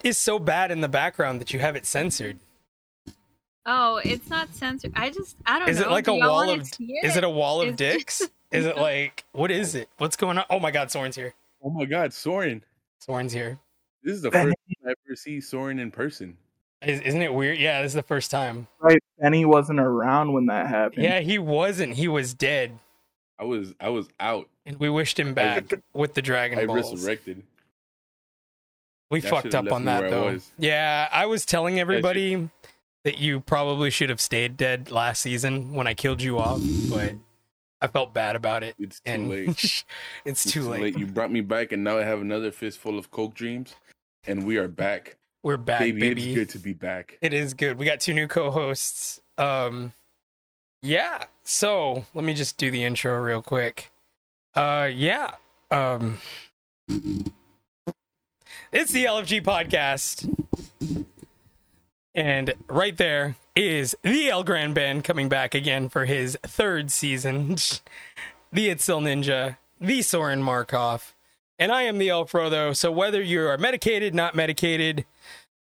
What is so bad in the background that you have it censored? Oh, it's not censored. I just I don't know. Is know. it like Do a wall of? see Is it a wall of It's dicks? Is it like what is it? What's going on? Oh my God, Soren's here. Oh my God, Soren! Soren's here. This is the Benny. first time I ever see Soren in person. Is, isn't it weird? Yeah, this is the first time. Right, Benny wasn't around when that happened. Yeah, he wasn't. He was dead, I was I was out. and we wished him back with the Dragon I Balls. resurrected. We Y'all fucked up on that where I though. was. Yeah, I was telling everybody that you probably should have stayed dead last season when I killed you off, but I felt bad about it. It's too And late. it's, It's too late. You brought me back, and now I have another fistful of coke dreams, and we are back, We're back, baby. baby. It's good to be back. It is good. We got two new co-hosts. Um yeah. So, let me just do the intro real quick. Uh yeah. Um It's the LFG podcast. And right there is the El Grand Band coming back again for his third season. the Itzel Ninja, the Soren Markov. And I am the El Frodo. So whether you are medicated, not medicated,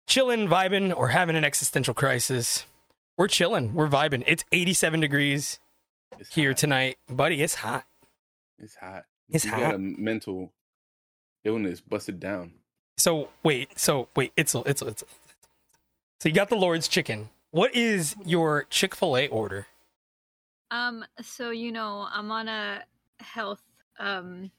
chilling, vibing, or having an existential crisis, we're chilling. We're vibing. It's 87 degrees It's here hot. tonight, buddy. It's hot. It's hot. It's you hot. got a mental illness busted down. So wait, so wait, it's it's it's. So you got the Lord's chicken. What is your Chick Fil A order? Um, so you know, I'm on a health um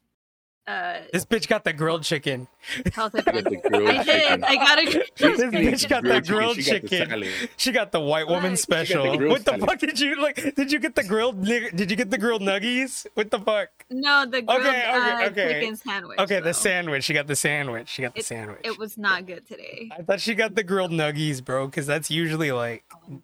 uh This bitch got the grilled chicken. health advice. I did. I got a This bitch got the grilled She got the chicken. She got the white woman Look. She got the special. What the salad. fuck did you like? Did you get the grilled? Did you get the grilled nuggies? What the fuck? No, the grilled Okay, okay, uh, okay. chicken sandwich. Okay, the sandwich. She got the sandwich. She got the It- sandwich. It was not good today. I thought she got the grilled nuggies, bro, because that's usually like Oh, no.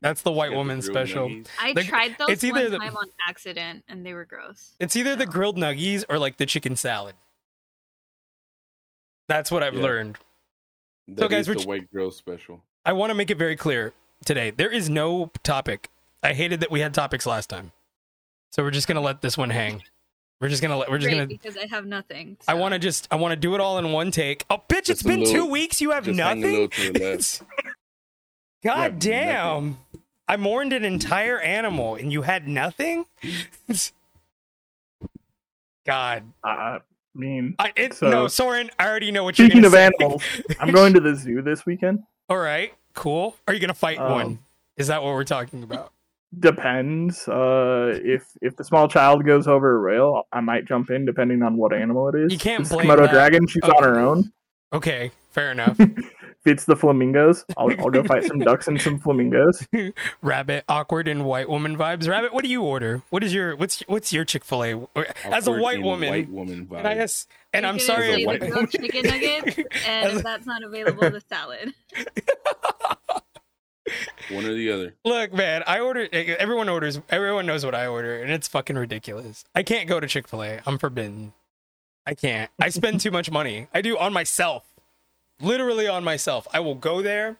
That's the white got the woman special. nuggies. I The- tried those it's either one the- time on accident, and they were gross. It's either the grilled nuggies or like the chicken salad. That's what I've Yeah. learned. That guys, we're the white girl special. I want to make it very clear today. There is no topic. I hated that we had topics last time. So we're just gonna let this one hang. We're just gonna let we're just Great, gonna because I have nothing. I want to just I want to do it all in one take. Oh bitch, it's Just a been little- two weeks. You have just hang a nothing. little to the left. God have damn. I mourned an entire animal and you had nothing? God. I mean, I it, So- no, Soren, I already know what you're speaking of say. animals, I'm going to the zoo this weekend. All right, cool. Are you gonna fight Um, one? Is that what we're talking about? Depends. Uh, if if the small child goes over a rail, I might jump in, depending on what animal it is. You can't If it's blame Komodo that. dragon. She's Okay. on her own. Okay, fair enough. If it's the flamingos, I'll, I'll go fight some ducks and some flamingos. Rabbit, awkward and white woman vibes. Rabbit, what do you order? What is your what's what's your Chick Fil A as a white woman? white woman And I vibe. guess, and I'm sorry, a white woman. chicken nuggets, and a- if that's not available, the salad. One or the other. Look, man, I order. Eh, everyone orders. Everyone knows what I order, and it's fucking ridiculous. I can't go to Chick Fil A. I'm forbidden. I can't. I spend too much money. I do on myself, literally on myself. I will go there.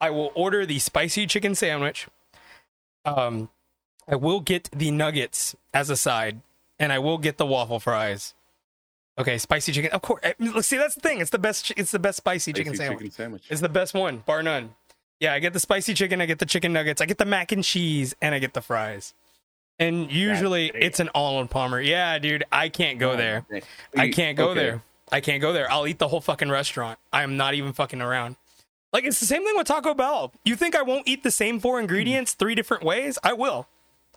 I will order the spicy chicken sandwich. Um, I will get the nuggets as a side, and I will get the waffle fries. Okay, spicy chicken. Of course. eh, see, that's the thing. It's the best. It's the best spicy chicken sandwich. chicken sandwich. It's the best one, bar none. Yeah, I get the spicy chicken, I get the chicken nuggets, I get the mac and cheese, and I get the fries. And usually it's an Arnold Palmer. Yeah, dude, I can't go there. I can't go Okay. there. I can't go there. I'll eat the whole fucking restaurant. I am not even fucking around. Like it's the same thing with Taco Bell. You think I won't eat the same four ingredients three different ways? I will.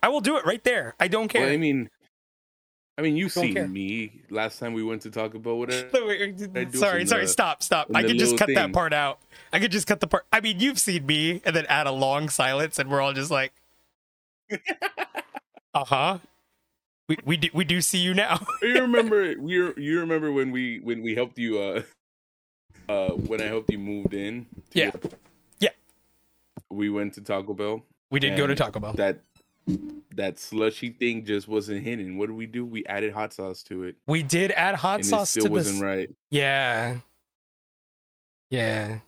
I will do it right there. I don't care. Well, I mean, I mean, you seen care. me last time we went to Taco Bell. whatever. Sorry, sorry, uh, stop, stop. I the could just cut that part out. I could just cut the part. I mean, you've seen me and then add a long silence, and we're all just like, uh huh. We we do, we do see you now. you remember? You you remember when we when we helped you? uh uh When I helped you moved in. Yeah. your- Yeah. We went to Taco Bell. We did go to Taco Bell. That that slushy thing just wasn't hitting. What did we do? We added hot sauce to it, We did add hot and it sauce still to wasn't this. right. Yeah, yeah.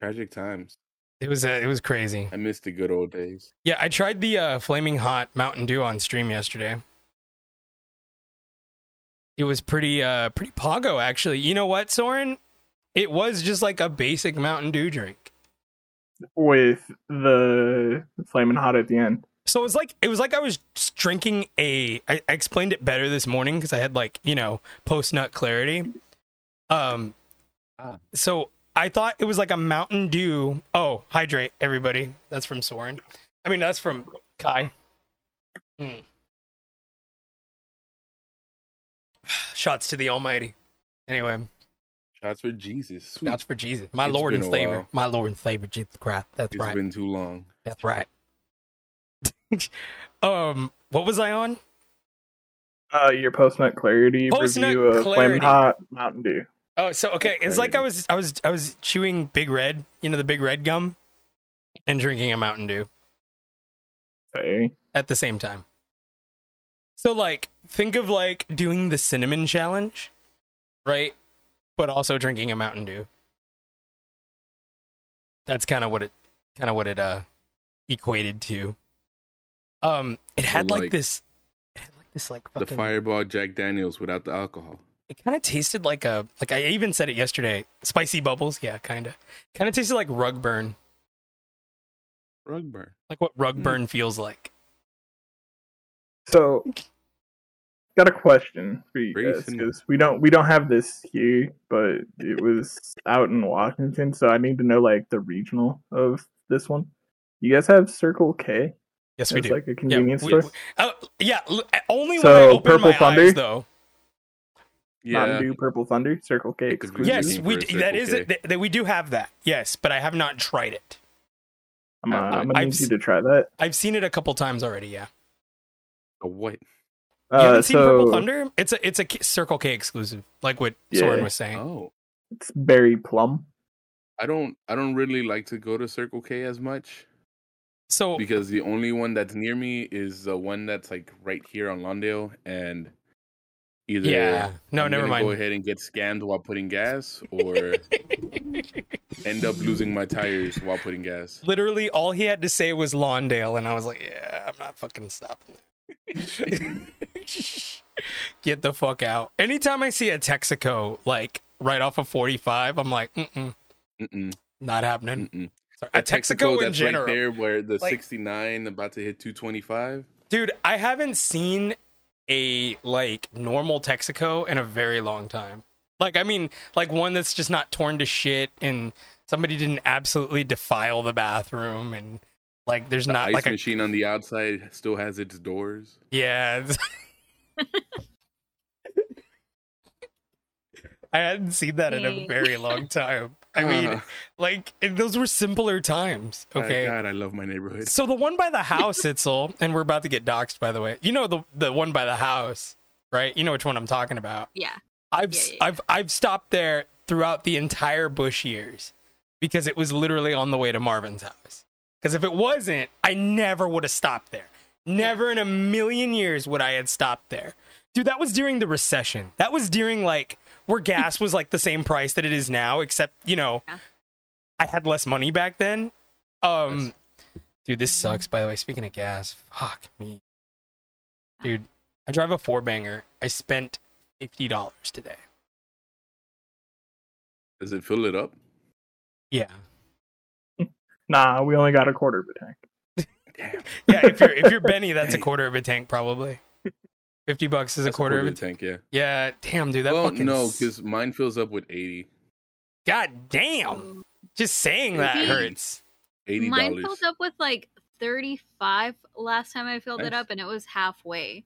Tragic times. It was uh, it was crazy. I missed the good old days. Yeah, I tried the uh, flaming hot Mountain Dew on stream yesterday. It was pretty uh pretty pogo actually. You know what, Soren? It was just like a basic Mountain Dew drink. with the flaming hot at the end. So it was like it was like I was drinking a. I, I explained it better this morning because I had like you know post nut clarity. Um, Ah. so I thought it was like a Mountain Dew. Oh, hydrate everybody. That's from Soren. I mean that's from Kai. Mm. Shots to the Almighty. Anyway, Shots for Jesus. Sweet. shots for Jesus, my It's Lord and Savior, while. my Lord and Savior Jesus Christ. That's It's right. been too long. That's right. um, what was I on? Uh, your post nut clarity Post-nut review of clarity. flaming hot Mountain Dew. Oh, so okay, it's like I was I was I was chewing Big Red, you know the Big Red gum, and drinking a Mountain Dew Okay. at the same time. So like think of like doing the cinnamon challenge, right? But also drinking a Mountain Dew. That's kind of what it kind of what it uh equated to. Um it had like, like this it had like this like The Fireball Jack Daniels without the alcohol. It kind of tasted like a like I even said it yesterday. Spicy bubbles, yeah, kind of. Kind of tasted like rug burn, Rug burn. like what rug Mm. burn feels like. So, got a question for you Very guys because we don't we don't have this here, but it was out in Washington, so I need to know like the regional of this one. You guys have Circle K Yes, we as do. like a convenience we- store. we- uh, yeah, l- only when So, I open Purple my Thunder? eyes, though. Yeah. Mountain Dew, Purple Thunder, Circle K exclusive. Yes, we for d- a that Circle is K. it. That, that we do have that. Yes, but I have not tried it. I'm, uh, I've- I'm gonna I've need you to try that. I've seen it a couple times already. Yeah, A what? you Uh, haven't seen Purple Thunder? It's a it's a K- Circle K exclusive, like what Soren was saying. Oh. it's berry plum. I don't I don't really like to go to Circle K as much So because the only one that's near me is the one that's like right here on Lawndale and either yeah, no, I'm never mind. go ahead and get scammed while putting gas or end up losing my tires while putting gas. Literally, all he had to say was Lawndale, and I was like, "Yeah, I'm not fucking stopping." Get the fuck out! Anytime I see a Texaco like right off of 45, I'm like, Mm-mm, Mm-mm, not happening. mm-mm. Sorry. A Texaco in that's general, right there where the Like- 69 about to hit 225. dude. I haven't seen a like normal Texaco in a very long time. Like, I mean, like one that's just not torn to shit, and somebody didn't absolutely defile the bathroom, and like there's The not ice like a machine on the outside still has its doors. Yeah. it's- I hadn't seen that in a very long time. I mean, Uh, like those were simpler times. Okay. God, I love my neighborhood. So the one by the house, Itzel, and we're about to get doxxed, by the way. You know the the one by the house, right? You know which one I'm talking about. Yeah. I've Yeah, yeah, I've I've stopped there throughout the entire Bush years because it was literally on the way to Marvin's house. Because if it wasn't, I never would have stopped there. Never in a million years would I had stopped there. Dude, that was during the recession. That was during like where gas was like the same price that it is now, except you know, Yeah. I had less money back then. Um, dude, this sucks. By the way, speaking of gas, fuck me, dude. I drive a four banger. I spent fifty dollars today. Does it fill it up? Yeah, Nah, we only got a quarter of a tank. Damn. yeah. If you're if you're Benny, that's a quarter of a tank probably. Fifty bucks is a That's quarter of a tank. tank, yeah. Yeah, damn, dude. That well, fucking no, because mine fills up with 80 God damn. Just saying that See? hurts. $80. Mine filled up with like 35 last time I filled it up, and it was halfway.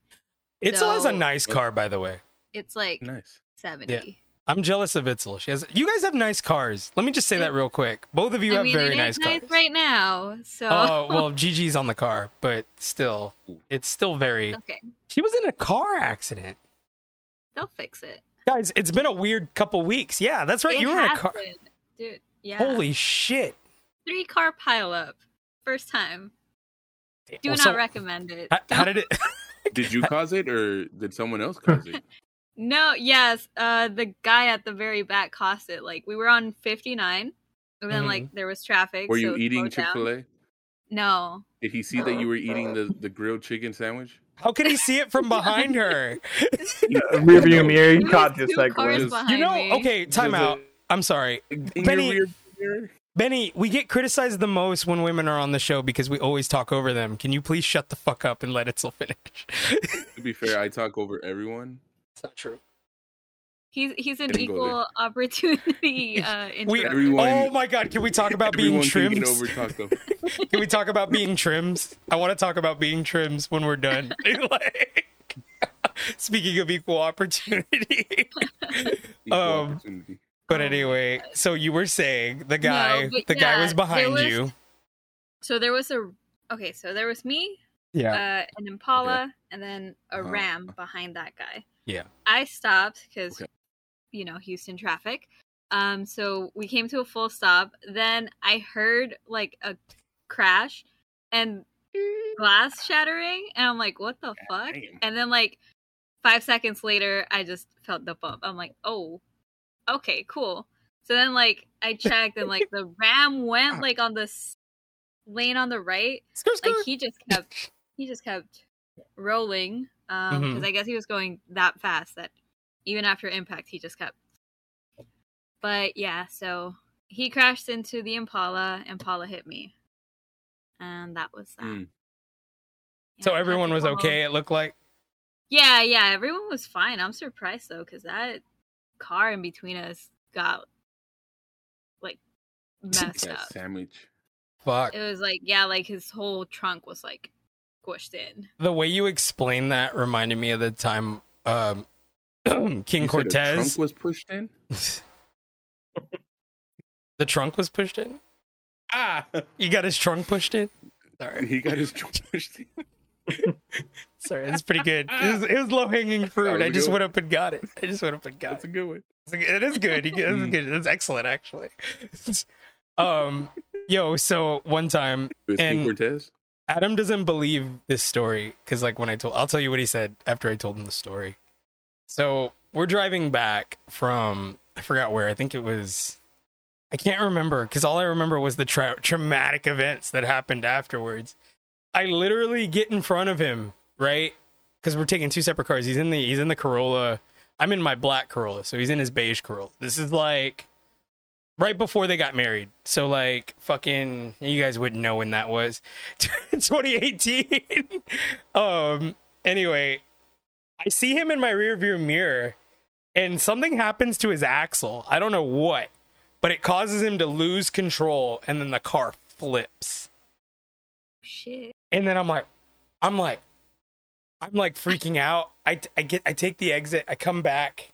Itzel has a nice car, by the way. It's like Nice. 70. I'm jealous of Itzel. She has. You guys have nice cars. Let me just say that real quick. Both of you I have mean, very it nice is nice cars. right now. So Oh well, Gigi's on the car, but still, it's still very. okay, She was in a car accident, they'll fix it. guys. It's been a weird couple weeks. Yeah, that's right. It you were in a car. been. dude. Yeah, Holy shit! three car pileup. First time. Do Well, not so- recommend it. How, how did it? Did you cause it or did someone else cause it? No, yes. Uh, the guy at the very back caused it. Like we were on 59, and then Mhm. like there was traffic. Were so you it eating Chick fil A? No. Did he see that you were eating the, the grilled chicken sandwich? How could he see it from behind her? Rear view mirror, you caught just two that cars glimpse. behind You know, me. okay, time Does out. it- I'm sorry. Benny- Benny, we get criticized the most when women are on the show because we always talk over them. Can you please shut the fuck up and let Itzel finish? To be fair, I talk over everyone. It's not true. He's he's an Didn't go there. equal opportunity uh, We. Everyone- oh my god, can we talk about being Everyone can trims? over talk though. Can we talk about being trims? I want to talk about being trims when we're done. Like, speaking of equal opportunity. Equal Um, opportunity. but anyway, so you were saying the guy, No, but the guy was behind was- you. So there was a okay. So there was me, Yeah. uh, an Impala, and then a Uh-huh. Ram behind that guy. Yeah. I stopped because, Okay. You know, Houston traffic. Um, so we came to a full stop. Then I heard like a crash and glass shattering, and I'm like, "What the fuck?" Damn. And then like five seconds later, I just felt the bump. I'm like, "Oh, okay, cool." So then like I checked, and like the Ram went like on this lane on the right, Skirt, like he just kept he just kept rolling um because Mhm. i guess he was going that fast that even after impact he just kept but yeah so he crashed into the impala impala hit me and that was that Mm. Yeah, so everyone was go okay, it looked like. yeah yeah everyone was fine i'm surprised though because that car in between us got like messed up sandwich. Fuck. it was like yeah like his whole trunk was like squished in The way you explained that reminded me of the time um King You Cortez. trunk was pushed in. the trunk was pushed in. Ah, You got his trunk pushed in. Sorry, he got his trunk pushed in. sorry, that's pretty good. It was, was low hanging fruit. I just went up and got it. I just went up and got That's it. a good one. It's It is good. It is Mm. good. It's excellent, actually. um, yo, so one time With King And- Cortez. Adam doesn't believe this story because, like, when I told, I'll tell you what he said after I told him the story. So we're driving back from, I forgot where. I think it was, I can't remember because all I remember was the tra- traumatic events that happened afterwards. I literally get in front of him, right? Because we're taking two separate cars. He's in the he's in the Corolla. I'm in my black Corolla, so he's in his beige Corolla. This is like right before they got married. So like fucking you guys wouldn't know when that was. 2018. um anyway, I see him in my rearview mirror and something happens to his axle. I don't know what, but it causes him to lose control and then the car flips. shit And then I'm like I'm like I'm like freaking out. I I get I take the exit. I come back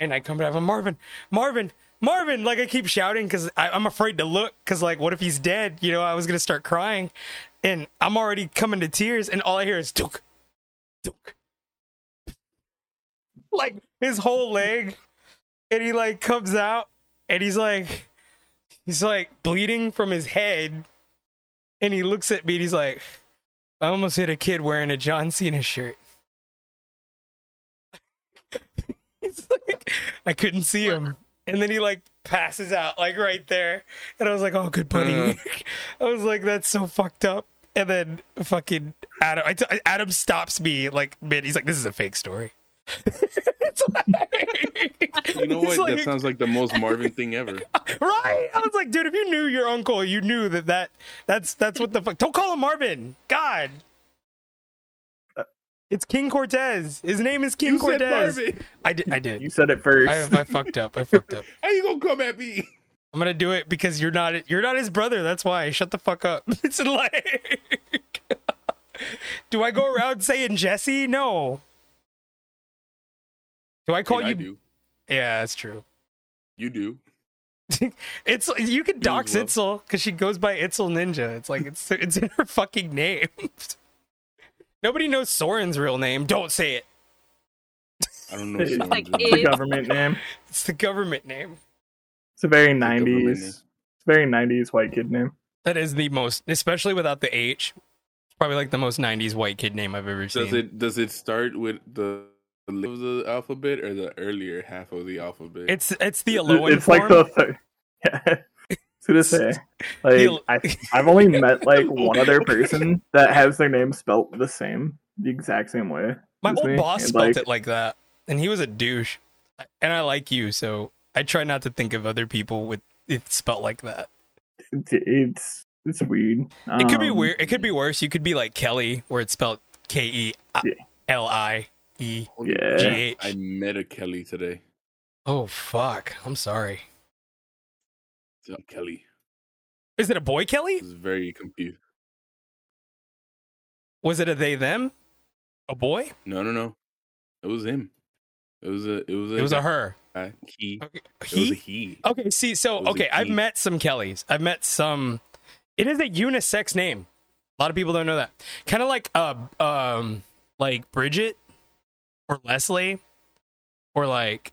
and I come back. I'm Marvin, Marvin, Marvin. Like I keep shouting because I'm afraid to look because like what if he's dead? You know, I was gonna start crying, and I'm already coming to tears, and all I hear is dunk, dunk. Like his whole leg, and he like comes out, and he's like, he's like bleeding from his head, and he looks at me, and he's like, I almost hit a kid wearing a John Cena shirt. He's like, I couldn't see him. And then he like passes out like right there. And I was like, oh, good buddy. Uh. I was like, that's so fucked up. And then fucking Adam, t- Adam stops me like man, He's like, this is a fake story. It's like- You know what? like- that sounds like the most Marvin thing ever. right? I was like, dude, if you knew your uncle, you knew that that that's that's what the fuck. Don't call him Marvin. God, uh, it's King Cortez. His name is King You Cortez. Marvin. I did. I did. You said it first. I, I fucked up. I fucked up. How are you gonna come at me? I'm gonna do it because you're not you're not his brother. That's why. Shut the fuck up. It's like, do I go around saying Jesse? No. Do I call I mean, you? do. Yeah, that's true. You do. It's you can dox love. Itzel because she goes by Itzel Ninja. It's like it's it's in her fucking name. Nobody knows Soren's real name. Don't say it. I don't know. It's like name. It's a government name. It's the government name. It's a very a government name. nineties. It's a very nineties white kid name. That is the most, especially without the H. It's probably like the most '90s white kid name I've ever seen. Does it does it start with the the of the alphabet or the earlier half of the alphabet? It's it's the Alolan it's like form. the third. Yeah. I gonna say, like, The- I, I've only met like one other person that has their name spelt the same, the exact same way. My old me, boss and, spelled like, it like that, and he was a douche. And I like you, so I try not to think of other people with it spelled like that. It's it's, it's weird. It could be Um, weird. It could be worse. You could be like Kelly, where it's spelled K E L I E Yeah. G H. I met a Kelly today. Oh fuck! I'm sorry. It's not Kelly. Is it a boy I Kelly? was very confused. Was it a they them? A boy? No, no, no. It was him. It was a. It was a. It was a her. guy. He. Okay. It was a He? he. Okay, see, so It was a okay, I've met some Kellys. I've met some. It is a unisex name. A lot of people don't know that. Kind of like uh um like Bridget or Leslie or like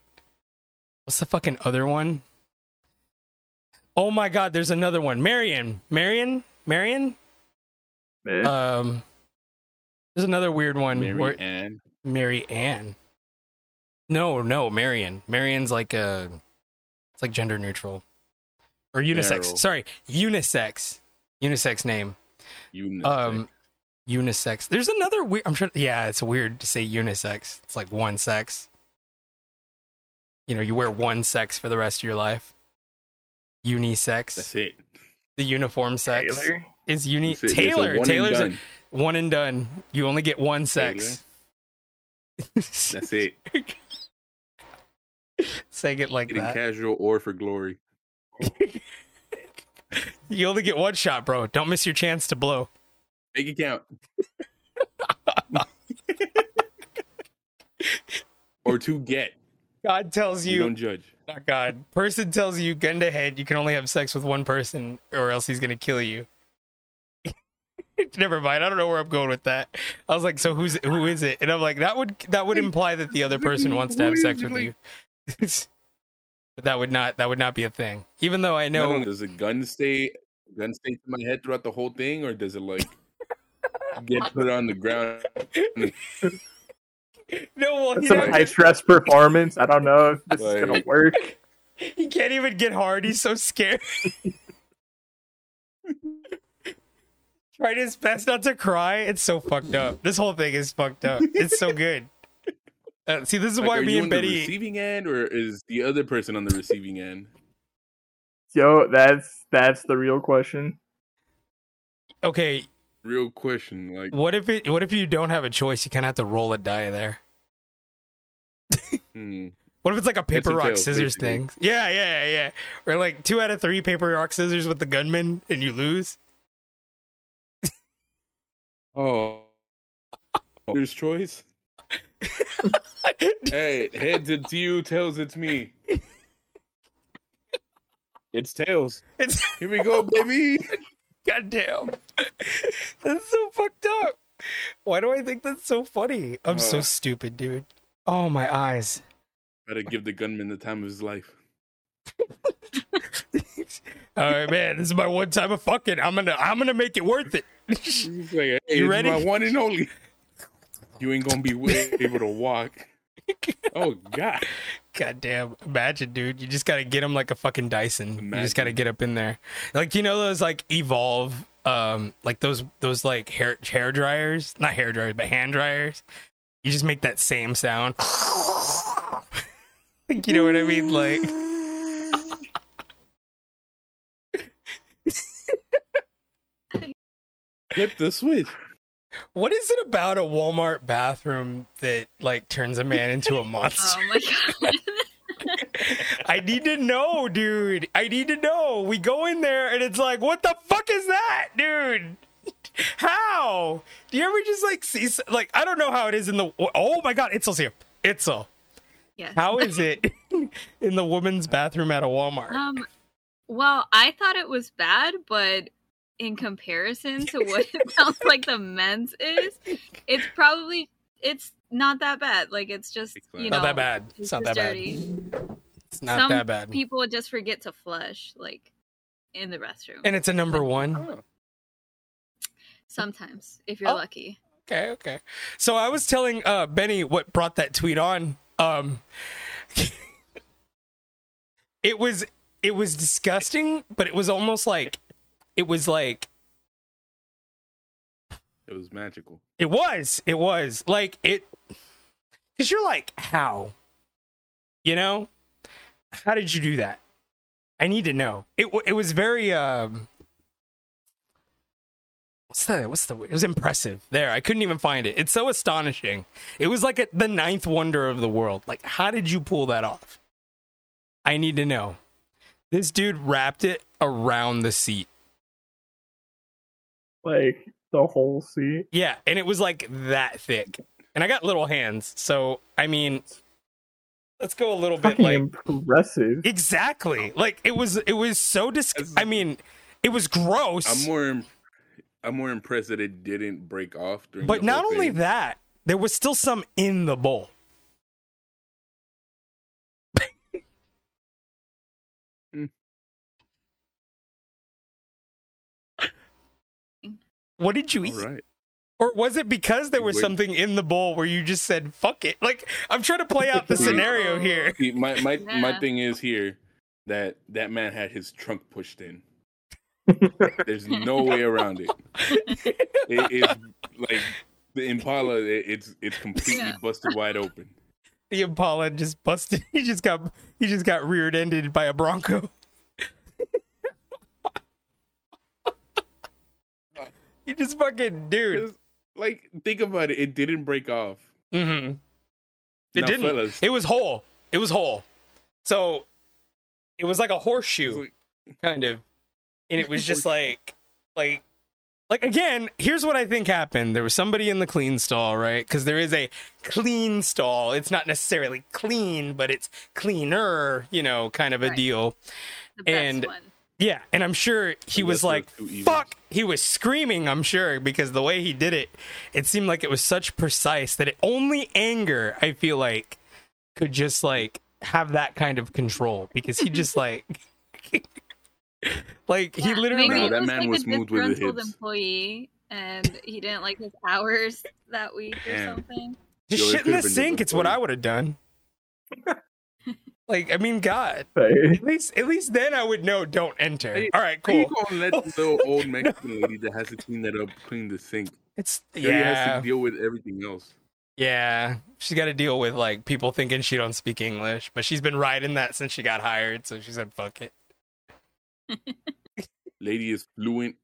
what's the fucking other one? Oh my god, there's another one. Marion. Marion? Marion? Um There's another weird one. Mary where- Ann. Mary Ann. No, no, Marion. Marion's like a it's like gender neutral. Or unisex. Sorry, unisex. Unisex name. You. Um unisex. There's another weird I'm sure yeah, it's weird to say unisex. It's like one sex. You know, you wear one sex for the rest of your life. Unisex. That's it. The uniform sex Taylor. is uni That's it. There's a Taylor. one and Taylor's a- one and done. You only get one sex. That's it. Saying it like Getting that. casual or for glory. You only get one shot, bro. Don't miss your chance to blow. Make it count. or to get. God tells You you, don't judge. not God. Person tells you, gun to head, you can only have sex with one person, or else he's gonna kill you. Never mind. I don't know where I'm going with that. I was like, so who's who is it? And I'm like, that would that would imply that the other person wants to have sex with you. but that would not that would not be a thing. Even though I No, know no, does a gun stay gun stay to my head throughout the whole thing, or does it like get put on the ground? no, well, That's some don't- high stress performance. I don't know if this is gonna work. he can't even get hard. He's so scared. Tried his best not to cry. It's so fucked up. This whole thing is fucked up. It's so good. Uh, see, this is Like, why are me you and on the Betty. receiving end, or is the other person on the receiving end? Yo, that's that's the real question. Okay, Real question. Like, what if it? What if you don't have a choice? You kind of have to roll a die there. hmm, What if it's like a paper rock tails, scissors basically. thing? Yeah, yeah, yeah. Or like two out of three paper rock scissors with the gunman, and you lose. oh, there's choice. Hey, heads it's you, tails it's me. It's tails. it's Here we go, baby. Goddamn. That's so fucked up. Why do I think that's so funny? I'm so Uh. stupid, dude. Oh my eyes. Gotta give the gunman the time of his life. All right, man. This is my one time of fucking. I'm gonna, I'm gonna make it worth it. Like, hey, You ready? my one and only. You ain't gonna be able to walk. Oh God! God damn. Imagine, dude. You just gotta get him like a fucking Dyson. You just gotta get up in there. Like you know those like evolve, um, like those those like hair hair dryers, not hair dryers, but hand dryers. You just make that same sound. like you know what I mean? Like. Flip the switch. What is it about a Walmart bathroom that like turns a man into a monster? Oh my god. I need to know, dude. I need to know. We go in there and it's like, what the fuck is that, dude? How? Do you ever just like see like I don't know how it is in the oh my god, Itzel's here. Itzel. yes. How is it in the woman's bathroom at a Walmart? Um, well, I thought it was bad, but in comparison to what it sounds like the men's is, it's probably it's not that bad. Like it's just you know not that bad. It's It's not just that bad. It's not Some that bad. People just forget to flush, like in the restroom. and it's a number one. Oh, Sometimes, if you're Oh. lucky. Okay, okay. So I was telling uh Benny what brought that tweet on. Um it was it was disgusting, but it was almost like it was like it was magical. it was. It was. Like it cuz you're like how? You know? How did you do that? I need to know. It it was very um. What's the what's the it was impressive. There, I couldn't even find it. It's so astonishing. It was like a, the ninth wonder of the world. Like, how did you pull that off? I need to know. This dude wrapped it around the seat. Like the whole seat. Yeah, and it was like that thick. And I got little hands, so I mean, let's go a little bit Fucking like impressive. exactly. Like it was, it was so dis. I mean, it was gross. I'm more im- I'm more impressed that it didn't break off during. but the not only thing. that, there was still some in the bowl. What did you eat? All right. Or was it because there was Wait. something in the bowl where you just said "fuck it"? Like I'm trying to play out the scenario here. See, my my my thing is here that that man had his trunk pushed in. There's no way around it. it it's like the Impala. It, it's it's completely Yeah. busted wide open. The Impala just busted. He just got he just got reared ended by a Bronco. He just fucking dude. Like think about it. It didn't break off. Mm-hmm. It Now, didn't. fellas, It was whole. It was whole. So it was like a horseshoe, like- kind of, and it was just like, like, like again. Here's what I think happened. There was somebody in the clean stall, right? Because there is a clean stall. It's not necessarily clean, but it's cleaner, you know, kind of a Right. deal. The best And- one. Yeah, and I'm sure he was like, "Fuck!" He was screaming. I'm sure because the way he did it, it seemed like it was such precise that it only anger. I feel like could just like have that kind of control because he just like, like he literally. maybe No, that was man like was moved with the disgruntled hips. employee, and he didn't like his hours that week or something. Just Yo, shit in the sink. It's what. I would have done. Like, I mean, God. Say, At least, at least then I would know. Don't enter. Hey, All right, How you cool. gonna let the little old Mexican lady that has to clean that up clean the sink? It's She already has yeah, to deal with everything else. yeah. She's got to deal with like people thinking she don't speak English, but she's been riding that since she got hired. So she said, "Fuck it." Lady is fluent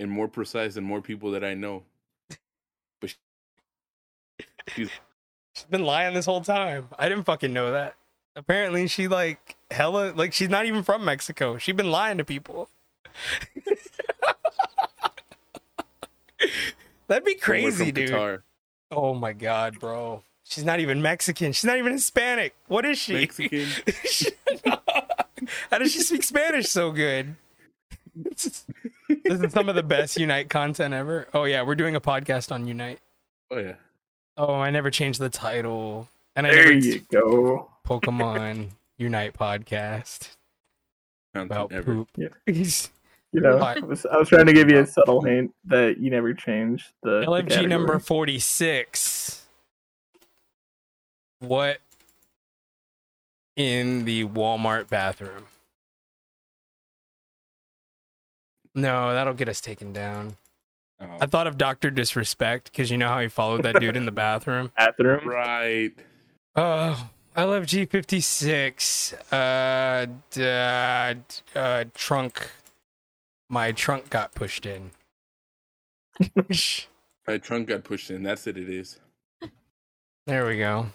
and more precise than more people that I know. But she- she's She's been lying this whole time. I didn't fucking know that. Apparently, she like hella like she's not even from Mexico. She's been lying to people. That'd be crazy, dude. Qatar. Oh my god, bro. She's not even Mexican. She's not even Hispanic. What is she? Mexican. How does she speak Spanish so good? this is some of the best Unite content ever. Oh yeah, we're doing a podcast on Unite. Oh yeah. Oh, I never changed the title. And I there never you go. Pokemon Unite podcast Content about ever. poop. Yeah. You know, I was, I was trying to give you a subtle hint that you never changed the, the LFG number 46. What in the Walmart bathroom? No, that'll get us taken down. Oh, I thought of Dr. Disrespect because you know how he followed that dude in the bathroom. bathroom. right. Oh, I love G56. Uh, uh, uh, trunk. My trunk got pushed in. My trunk got pushed in. That's it. It is. there we go.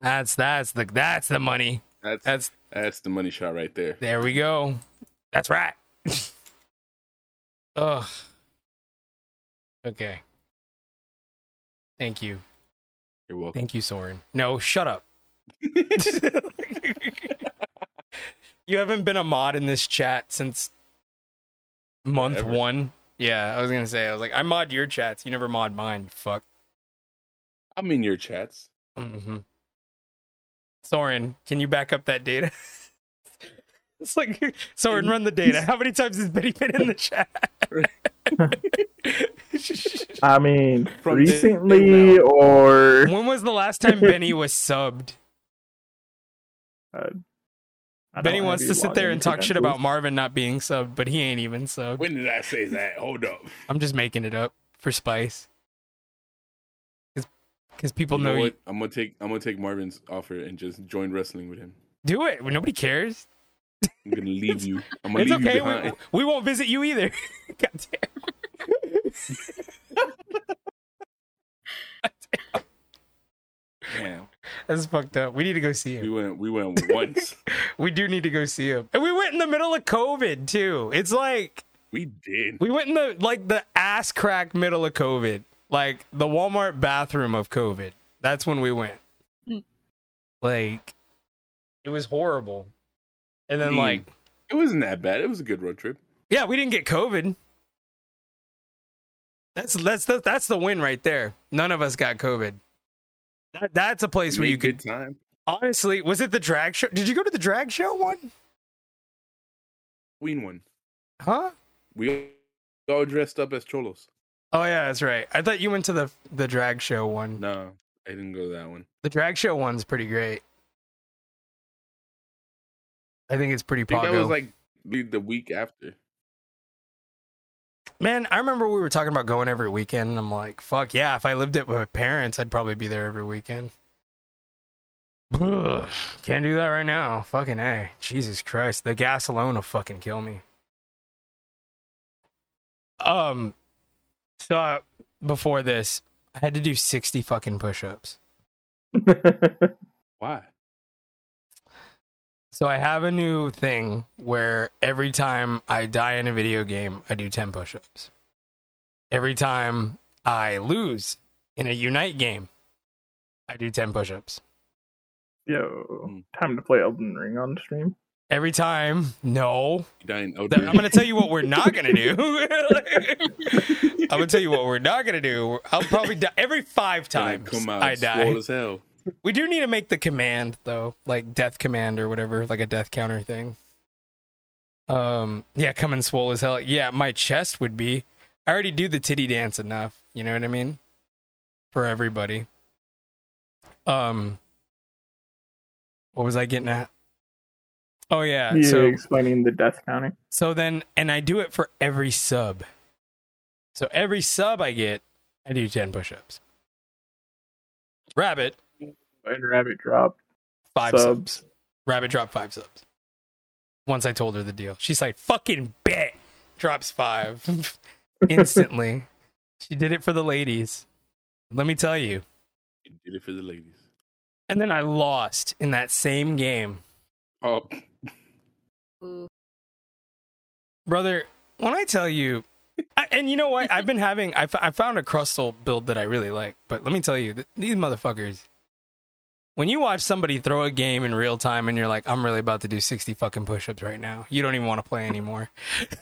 That's that's the that's the money. That's That's that's the money shot right there. there we go. That's right. Ugh. Okay. Thank you. You're welcome. Thank you, Soren. No, shut up. you haven't been a mod in this chat since month Ever. one. Yeah, I was gonna say. I was like, I mod your chats. You never mod mine. Fuck. I'm in your chats. hmm Soren, can you back up that data? it's like Soren, run the data. How many times has Betty been in the chat? I mean, From recently or when was the last time Benny was subbed? uh, Benny wants to sit there and talk shit about. Marvin not being subbed, but he ain't even subbed. When did I say that? Hold up. I'm just making it up for spice. Because people You know, know you. what? I'm gonna take I'm gonna take Marvin's offer and just join wrestling with him. Do it. Nobody cares. I'm gonna leave you. I'm gonna It's leave okay. you behind. We, we won't visit you either. God damn. Damn. That's fucked up. We need to go see him. We him. went. We went once. We do need to go see him. And we went in the middle of COVID too. It's like we did. we went in the like the ass crack middle of COVID. Like the Walmart bathroom of COVID. That's when we went. Hmm. Like it was horrible. And then like It wasn't that bad. It was a good road trip. Yeah, we didn't get COVID. That's that's the that's the win right there. None of us got COVID. That, that's a place where you could time. honestly. Was it the drag show? Did you go to the drag show one? Queen one. Huh? We all dressed up as cholos. Oh yeah, that's right. I thought you went to the the drag show one. No, I didn't go to that one. The drag show one's pretty great. I think it's pretty I think that was like the the week after. Man, I remember we were talking about going every weekend, and I'm like, fuck yeah, if I lived it with my parents, I'd probably be there every weekend. Ugh, can't do that right now. Fucking A. Jesus Christ. The gas alone will fucking kill me. Um, so uh, before this, I had to do 60 fucking push ups. Why? So I have a new thing where every time I die in a video game, I do 10 push-ups. Every time I lose in a Unite game, I do 10 push-ups. Yo, hmm. time to play Elden Ring on stream. Every time, no. Dying out Th- I'm going to tell you what we're not going to do. I'm going to tell you what we're not going to do. I'll probably die every 5 times come out I die. as hell. We do need to make the command though, like death command or whatever, like a death counter thing. Um, yeah, coming swole as hell. Yeah, my chest would be. I already do the titty dance enough. You know what I mean? For everybody. Um, what was I getting at? Oh yeah, Yeah, so explaining the death counting. so then, and I do it for every sub. So every sub I get, I do ten push-ups. Rabbit, And Rabbit dropped five subs. subs. Rabbit dropped five subs. Once I told her the deal, she's like, "Fucking bet." Drops five instantly. she did it for the ladies. Let me tell you. You did it for the ladies. And then I lost in that same game, Oh, brother. When I tell you, I, and you know what? I've been having. I, f- I found a crustal build that I really like. But let me tell you, th- these motherfuckers. When you watch somebody throw a game in real time and you're like, I'm really about to do 60 fucking push ups right now, you don't even want to play anymore.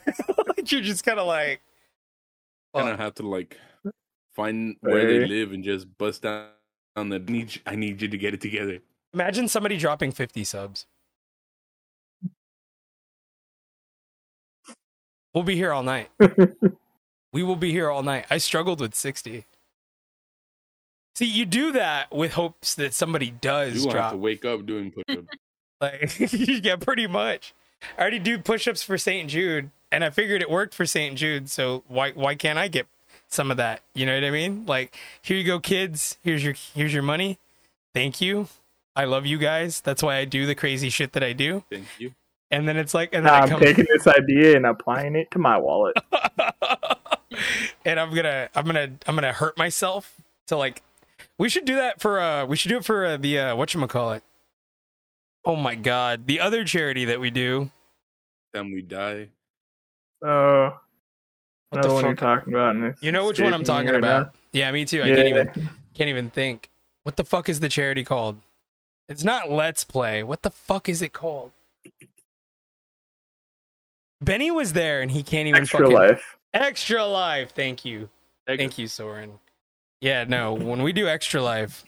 you're just kind of like, kind well, of have to like find where they live and just bust down on the need. I need you to get it together. imagine somebody dropping 50 subs. We'll be here all night. We will be here all night. I struggled with 60. See, you do that with hopes that somebody does gonna have to wake up doing push-ups. Like, yeah, pretty much. I already do push-ups for St. Jude, and I figured it worked for St. Jude. So why why can't I get some of that? You know what I mean? Like, here you go, kids. Here's your here's your money. Thank you. I love you guys. That's why I do the crazy shit that I do. Thank you. And then it's like, and then I I'm come, taking this idea and applying it to my wallet. and I'm gonna I'm gonna I'm gonna hurt myself to like. We should do that for uh. We should do it for uh, the uh. What call it? Oh my god, the other charity that we do. Then we die. Oh, What the one you're fuck? talking about. You know which one I'm talking right about? Yeah, me too. now. I Yeah, can't even can't even think. What the fuck is the charity called? It's not Let's Play. What the fuck is it called? Benny was there and he can't even extra fucking life. Extra Life. Thank you. Thank you, Soren. Yeah, no, when we do Extra Life,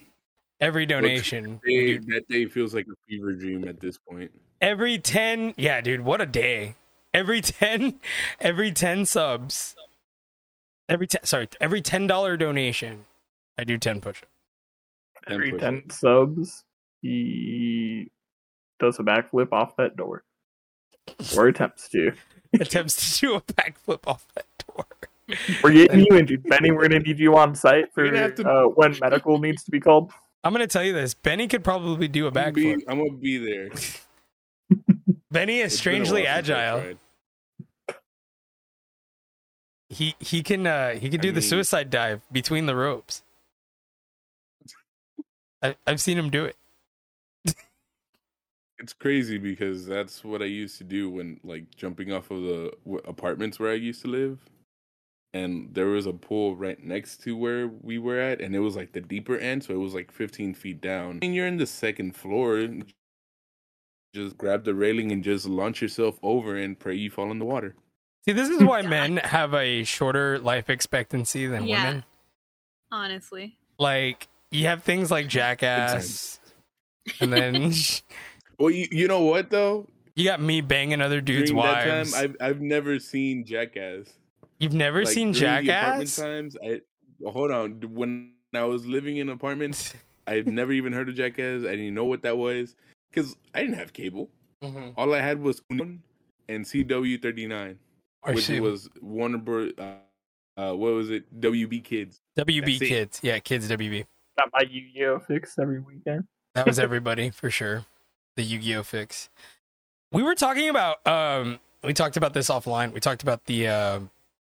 every donation, Day, do- that day feels like a fever dream at this point. every 10, yeah, dude, what a day. Every 10, every 10 subs, every 10, sorry, every $10 donation, I do 10 push-ups. Every push-ups. ten subs, he does a backflip off that door, or attempts to. attempts to do a backflip off that door. We're getting you into Benny. We're gonna need you on site for You're gonna uh, when medical needs to be called. I'm gonna tell you this: Benny could probably do a I'm gonna, be, backflip. I'm gonna be there. Benny is It's been a strangely while since I agile. He he can uh he can do the mean- suicide dive between the ropes. I, I've seen him do it. It's crazy because that's what I used to do when like jumping off of the w- apartments where I used to live. And there was a pool right next to where we were at, and it was like the deeper end, so it was like 15 feet down. And you're in the second floor, just grab the railing and just launch yourself over and pray you fall in the water. See, this is why men have a shorter life expectancy than Yeah. women. Honestly. Like you have things like jackass, and then Well, you, you know what though? you got me banging other dudes' During that wives. time, I've I've never seen Jackass. You've never Like, seen during apartment Jackass? times. I hold on. When I was living in apartments, I've never even heard of Jackass. I didn't know what that was because I didn't have cable. Mhm. All I had was and CW39, Or which shoot, was Warner Bros. Uh, uh, what was it? WB Kids. WB that's it. kids. Yeah, kids WB. Got my Yu-Gi-Oh fix every weekend. That was everybody for sure. The Yu-Gi-Oh fix. We were talking about um we talked about this offline. We talked about the uh,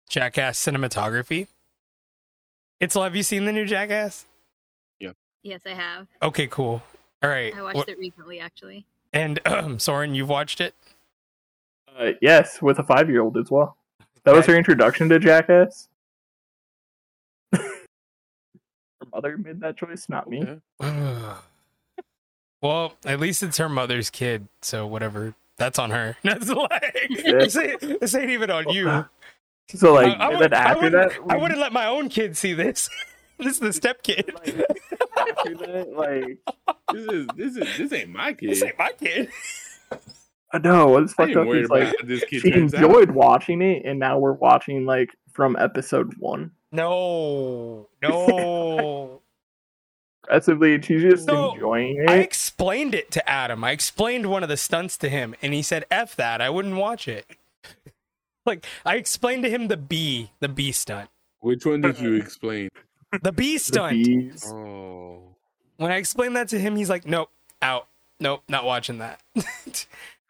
Jackass cinematography. It's have you seen the new Jackass? Yeah. Yes, I have. Okay, cool. All right. I watched What- it recently, actually. And um, Soren, you've watched it? Uh, yes, with a five-year-old as well. That was her introduction to Jackass. her mother made that choice, not me. Well, at least it's her mother's kid, so whatever. That's on her. That's like this, ain't, this ain't even on you. So like, I, I and would, then I, after would, that, I we- wouldn't let my own kid see this. this is the step kid. like, that, like, This is this is this ain't my kid. This ain't my kid. I know what's I fucked ain't up is like this kid she turns out. enjoyed watching it, and now we're watching like from episode one. No, no. Aggressively, and she's just So, enjoying it. I explained it to Adam. I explained one of the stunts to him, and he said, "F that. I wouldn't watch it." Like I explained to him the B, the B stunt, Which one did you explain? the bee The stunt. bees. Oh, When I explained that to him, he's like, "Nope, out. Nope, not watching that."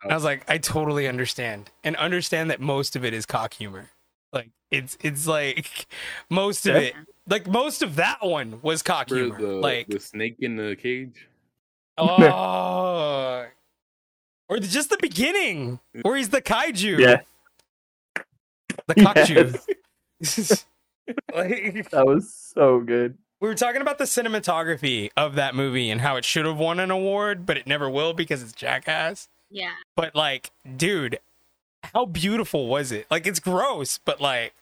I was like, "I totally understand, and understand that most of it is cock humor. Like it's it's like most of Yeah. it, like most of that one was cock for humor. the like the snake in the cage. Oh, or just the beginning, where he's the kaiju. Yeah, the kaiju. Yes. like, that was so good. we were talking about the cinematography of that movie and how it should have won an award, but it never will because it's Jackass. Yeah. But like, dude, how beautiful was it? Like, it's gross, but like,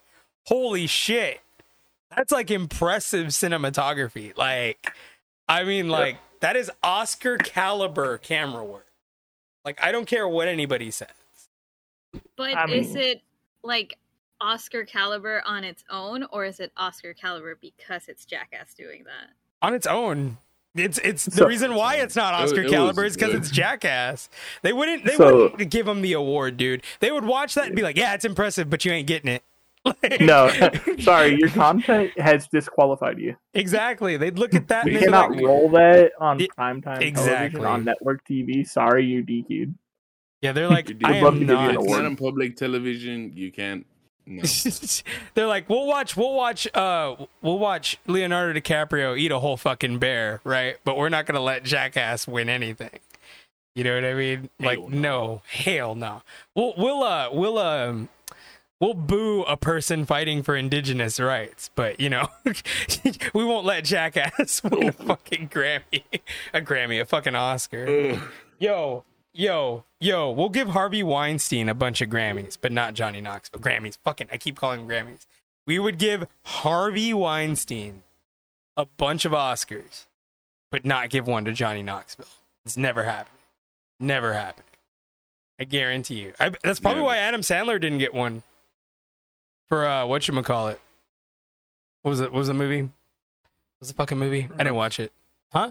holy shit, that's like impressive cinematography. Like, I mean, like that is Oscar caliber camera work. Like, I don't care what anybody says. But I is mean- it like Oscar caliber on its own, or is it Oscar caliber because it's Jackass doing that? on its own. It's it's the reason why it's not Oscar it was caliber is because it's Jackass. They wouldn't they So- wouldn't give him the award, dude. They would watch that and be like, "Yeah, it's impressive, but you ain't getting it." Like- No, sorry, your content has disqualified you. exactly. They'd look at that You and cannot like, roll that on It- primetime exactly. television on network TV. Sorry, you DQ'd. "Yeah." They're like, You "I did- love am to give not." It's not on public television. You can't. No. They're like, "We'll watch, we'll watch, uh, we'll watch Leonardo DiCaprio eat a whole fucking bear, right? But we're not gonna let Jackass win anything." You know what I mean? Like, Hell no, hell no. We'll we'll uh we'll um we'll boo a person fighting for indigenous rights, but you know we won't let Jackass win a fucking Grammy, a Grammy, a fucking Oscar. Ugh. Yo, yo, yo, we'll give Harvey Weinstein a bunch of Grammys, but not Johnny Knoxville. Grammys. Fucking I keep calling them Grammys. We would give Harvey Weinstein a bunch of Oscars, but not give one to Johnny Knoxville. It's never happening. Never happening. I guarantee you. I, that's probably Never. why Adam Sandler didn't get one for uh what you call it. What was it? What was the movie? What was the fucking movie? I didn't watch it. Huh?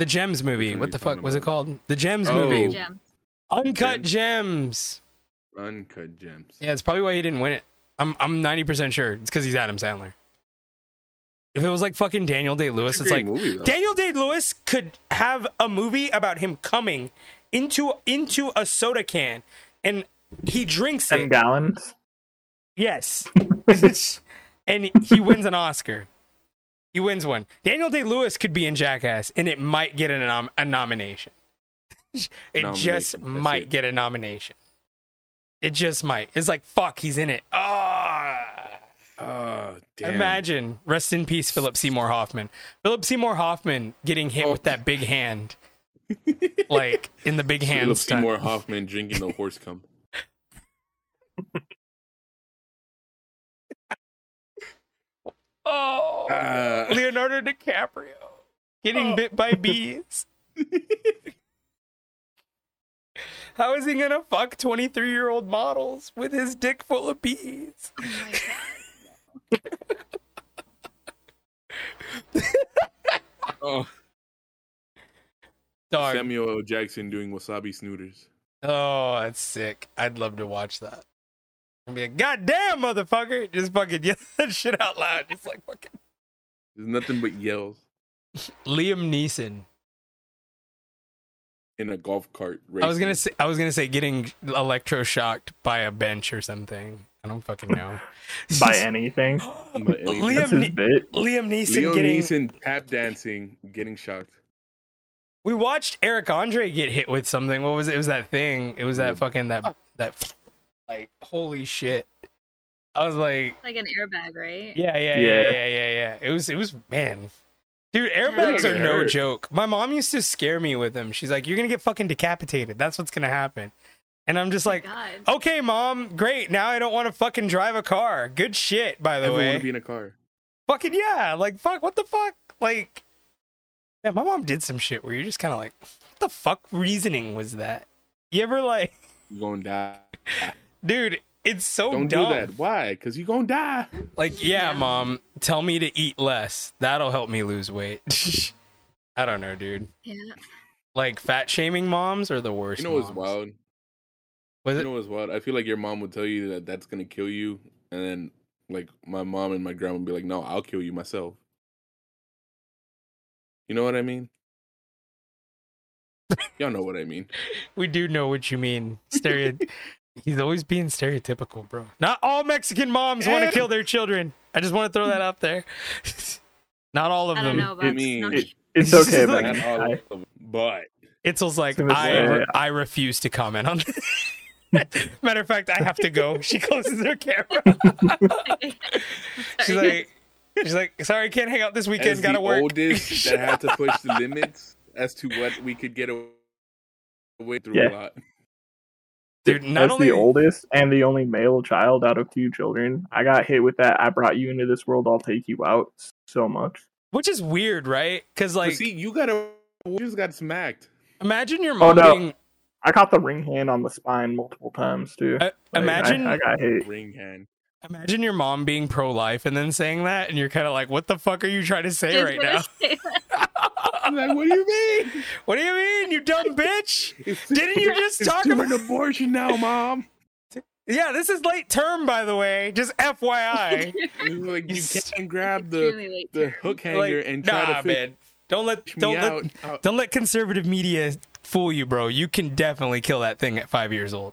The Gems movie. Which What the fuck talking was it called? The Gems Oh. movie. Gem. Uncut Gems? Gems. Uncut gems. Yeah, it's probably why he didn't win it. I'm I'm 90% sure. It's because he's Adam Sandler. If it was like fucking Daniel Day Lewis, It's a it's like movie. Daniel Day Lewis could have a movie about him coming into into a soda can, and he drinks Ten it. gallons. Yes, and he wins an Oscar. He wins one. Daniel Day Lewis could be in Jackass, and it might get a, nom- a nomination. it just that's might it. get a nomination. It just might. It's like fuck, he's in it. Ah. Oh, damn. Imagine, rest in peace, Philip Seymour Hoffman. Philip Seymour Hoffman getting hit Oh. with that big hand, like in the big hand Philip. Seymour Hoffman drinking the horse cum. Oh, Ah. Leonardo DiCaprio getting Oh. bit by bees. How is he gonna fuck twenty-three-year-old models with his dick full of bees? Oh my. Oh, Dog. Samuel L. Jackson doing wasabi snooters. Oh, that's sick. I'd love to watch that. I'd be like, God damn, motherfucker! Just fucking yell that shit out loud. Just like fucking There's nothing but yells Liam Neeson. in a golf cart. I was gonna say I was gonna say getting electroshocked by a bench or something. I don't fucking know. By anything. By anything. Liam That's Ne- Liam Neeson Leo getting. Neeson tap dancing, getting shocked. We watched Eric Andre get hit with something. What was it? It was that thing. It was that fucking that that like holy shit. I was like, Like an airbag, right? yeah, yeah, yeah, Yeah. yeah, yeah, yeah. It was it was man. Dude, airbags are no joke. My mom used to scare me with them. She's like, "You're gonna get fucking decapitated. That's what's gonna happen." And I'm just oh like, God. "Okay, mom, great. Now I don't want to fucking drive a car. Good shit, by the Never way. want to be in a car. fucking yeah. Like fuck, what the fuck? Like, yeah, my mom did some shit where you're just kind of like, what the fuck reasoning was that? You ever like, You're gonna die. Dude? It's so Don't dumb. do that. Why? Because you're gonna die. Like, yeah, Yeah. mom, tell me to eat less. That'll help me lose weight. I don't know, dude. Yeah. Like fat shaming moms are the worst. You know what's wild? Was You it? know what's wild? I feel like your mom would tell you that that's gonna kill you, and then like my mom and my grandma would be like, "No, I'll kill you myself." You know what I mean? Y'all know what I mean. We do know what you mean. Stereo. He's always being stereotypical, bro. Not all Mexican moms want to kill their children. I just want to throw that out there. Not all of I them. don't know about mean, it- It's okay, Like- but Not all of them, but Itzel's like, I was I, gonna I refuse to comment on this. Matter of fact, I have to go. She closes her camera. She's like, she's like, sorry, can't hang out this weekend. as Gotta the work. oldest that had to push the limits as to what we could get away through uh, a lot. Dude, not As only the oldest and the only male child out of two children, I got hit with that. I brought you into this world. I'll take you out so much. which is weird, right? Because But like, see, you gotta, you just got smacked. imagine your mom. Oh, mom no. being. I caught the ring hand on the spine multiple times too. Uh, Like, imagine, I, I got hit. Ring hand. imagine your mom being pro-life and then saying that, and you're kind of like, what the fuck are you trying to say Just right now? say that. I'm like, what do you mean? What do you mean, you dumb bitch? Didn't you just talk about- an abortion now, mom? Yeah, this is late term, by the way. Just FYI. Like you You can't grab the Extremely late. the hook hanger like, and try nah, to fish man. Don't let don't let out. out. don't let conservative media fool you, bro. You can definitely kill that thing at five years old.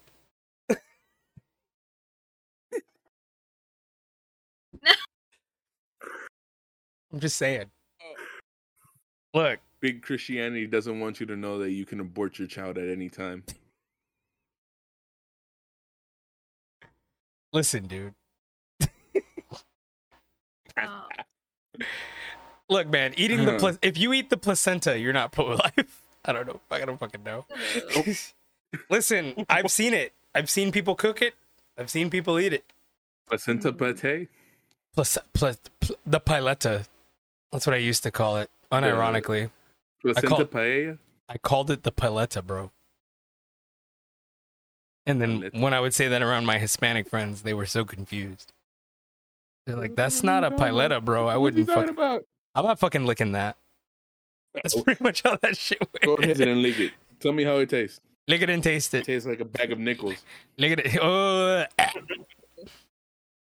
I'm just saying. Oh. Look, Big Christianity doesn't want you to know that you can abort your child at any time. listen, dude. Oh, Look, man. Eating the hmm. pla- if you eat the placenta, you're not pro-life. I don't know. I don't fucking know. Listen, I've seen it. I've seen people cook it. I've seen people eat it. Placenta pate? Plus, plus pl- the piletta. That's what I used to call it. Unironically, Placenta call- paella? I called it the paleta, bro. And then Pileta. when I would say that around my Hispanic friends, they were so confused. They're like, "That's not a paleta, bro. I wouldn't talking fuck. about? I'm not fucking licking that." That's oh. pretty much how that shit went. Go ahead and lick it. Tell me how it tastes. Lick it and taste It it. tastes like a bag of nickels. Look at it. Oh.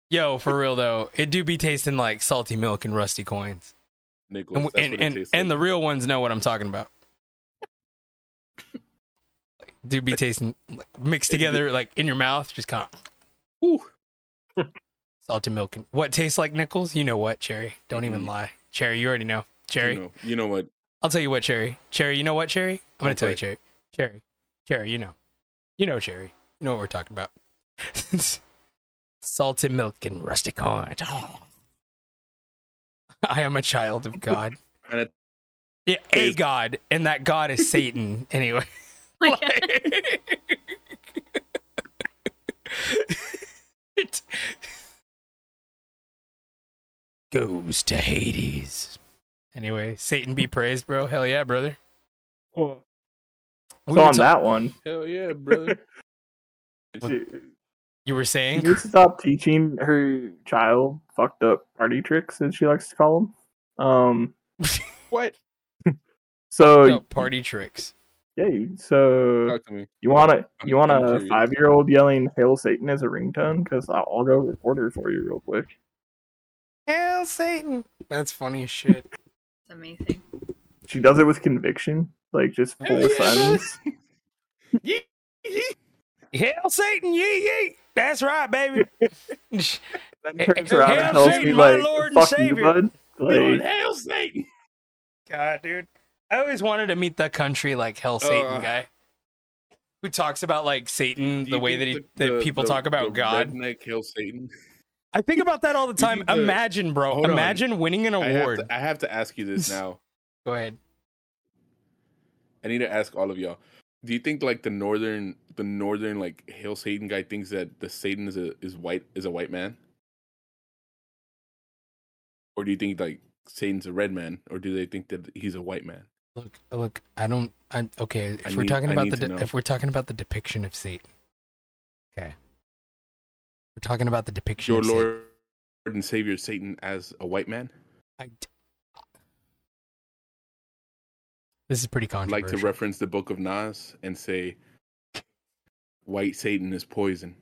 Yo, for real though, it do be tasting like salty milk and rusty coins. Nickels. And and, and, and the real ones know what I'm talking about. Do be tasting like, mixed together like in your mouth, just kind of Ooh. salted milk. And, what tastes like nickels? You know what, Cherry? Don't even lie. Cherry, you already know. Cherry, You know, you know what? I'll tell you what, Cherry. Cherry, you know what, Cherry? I'm gonna tell you, Cherry. Cherry, Cherry, you know, you know, Cherry. You know what we're talking about. Salted milk and rusty corn. I am a child of God. And it- Yeah, a Is- God, and that God is Satan. Anyway. Like, it goes to Hades. Anyway, Satan be praised, bro. Hell yeah, brother. We So on ta- that one, hell yeah, brother. She, you were she saying needs to stop teaching her child fucked up party tricks, as she likes to call them. Um, what? so no, party tricks. yeah, so Talk to me. you want to you want a five year old yelling "Hail Satan" as a ringtone? Because I'll, I'll go record her for you real quick. Hell, Satan. That's funny as shit. it's amazing. She does it with conviction, like just full Hell yeah. silence. Hell, Satan, yee yee. That's right, baby. Then Hey, turns around Hail and tells Satan, me my like, Lord and "Fuck you, Savior." bud." Lord, Like, hell, Satan. God, dude. I always wanted to meet the country like Hell Satan Uh, guy. Who talks about like Satan the way that he the- that people the- talk about the God. Redneck hail Satan. I think about that all the time. the- Imagine, bro. Hold on. Imagine winning an I have, award. to, I have to ask you this now. Go ahead. I need to ask all of y'all. Do you think like the northern, the northern like hail Satan guy thinks that the Satan is a is white is a white man, or do you think like Satan's a red man, or do they think that he's a white man? Look, look. I don't. I, okay, if I we're need- talking about the de- if we're talking about the depiction of Satan, okay, we're talking about the depiction Your of Satan. Lord and Savior Satan as a white man. I this is pretty I'd controversial. like to reference the Book of Nas and say, "White Satan is poison."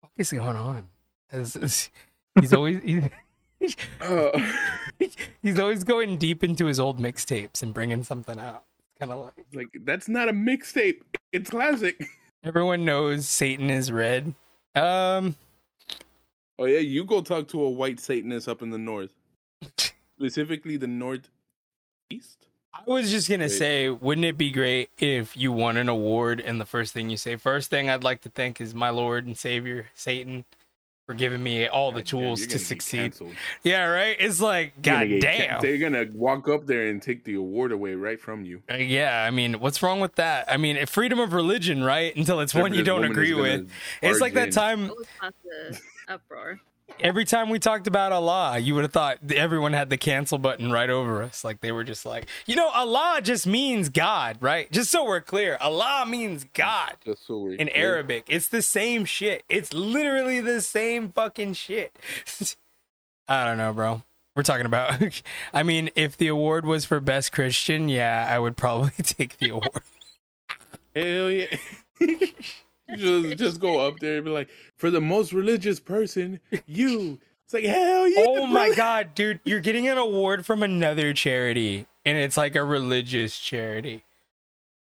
what is going on? As- as- he's always he, Uh, he's always going deep into his old mixtapes and bringing something out. Kind of like like that's not a mixtape; it's classic. everyone knows Satan is red. Um, Oh yeah, you go talk to a white Satanist up in the north, specifically the northeast. I was just gonna Wait. say, wouldn't it be great if you won an award and the first thing you say, first thing I'd like to thank is my Lord and Savior Satan for giving me all the God tools you're to succeed. Yeah, right. It's like, You're god damn. can- They're gonna walk up there and take the award away right from you. Uh, yeah, I mean, what's wrong with that? I mean, freedom of religion, right? Until it's one you don't agree with. It's like that time. What was not the uproar? Every time we talked about Allah, you would have thought everyone had the cancel button right over us. Like they were just like, you know, Allah just means God, right? Just so we're clear, Allah means God Just so we're in clear. Arabic. It's the same shit. It's literally the same fucking shit. I don't know, bro. We're talking about. I mean, if the award was for best Christian, yeah, I would probably take the award. Hell yeah. just just go up there and be like, for the most religious person, you. It's like hell yeah. oh my god, dude, you're getting an award from another charity, and it's like a religious charity.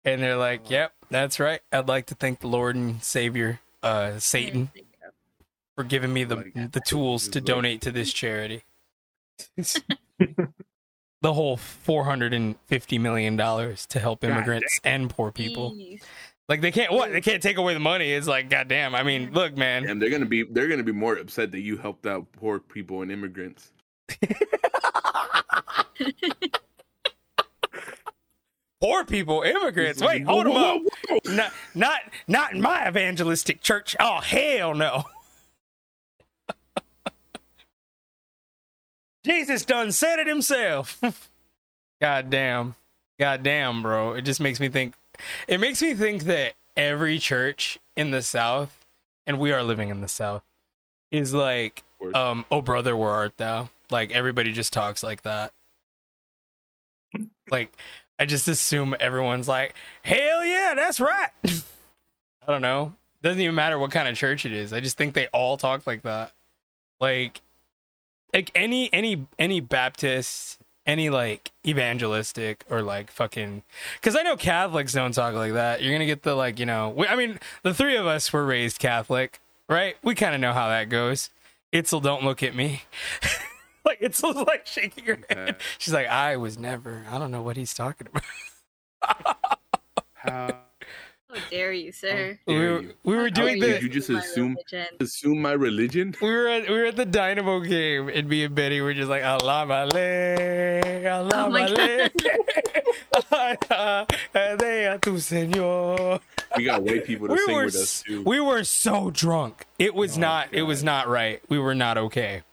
And they're like, "Yep, that's right. I'd like to thank the Lord and Savior, uh, Satan, for giving me the the tools to donate to this charity." the whole four hundred and fifty million dollars to help immigrants and poor people. Like they can't what? They can't take away the money. It's like, goddamn. I mean, look, man. And they're gonna be they're gonna be more upset that you helped out poor people and immigrants. Poor people, immigrants. Wait, hold them up. not not not in my evangelistic church. Oh hell no. Jesus done said it himself. God damn. God damn, bro. It just makes me think it makes me think that every church in the South, and we are living in the South, is like, um, oh brother, where art thou? Like everybody just talks like that. Like I just assume everyone's like, hell yeah, that's right. I don't know. Doesn't even matter what kind of church it is. I just think they all talk like that. Like, like any any any Baptist, any like evangelistic or like fucking because I know Catholics don't talk like that. You're gonna get the like you know. We, I mean, the three of us were raised Catholic, right? We kind of know how that goes. Itzel, don't look at me. like Itzel's like shaking her head. She's like, I was never. I don't know what he's talking about. How How dare you, sir? we dare were you. we were doing dare Did the you just assume religion. assume my religion? we were at we were at the Dynamo game and me and Betty were just like Allah Male, Allah Oh my Male. Adea tu señor. We got white people to We sing were with us too. we were so drunk. It was Oh, not it was not right. We were not okay.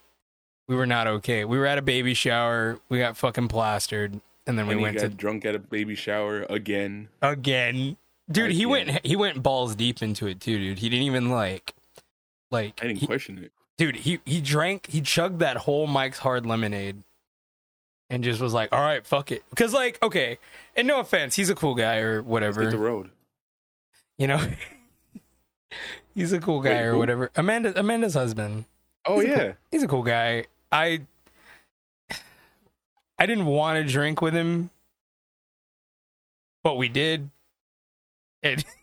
We were not okay. We were at a baby shower. We got fucking plastered and then we and he went got to drunk at a baby shower again. again. Dude, he went he went balls deep into it too, dude. He didn't even like like I didn't he- question it. dude he he drank he chugged that whole mike's hard lemonade and just was like all right fuck it because like okay and no offense he's a cool guy or Let's whatever the road. you know he's a cool guy Wait, or who? whatever amanda amanda's husband Oh He's a cool- yeah. he's a cool guy i i didn't want to drink with him but we did and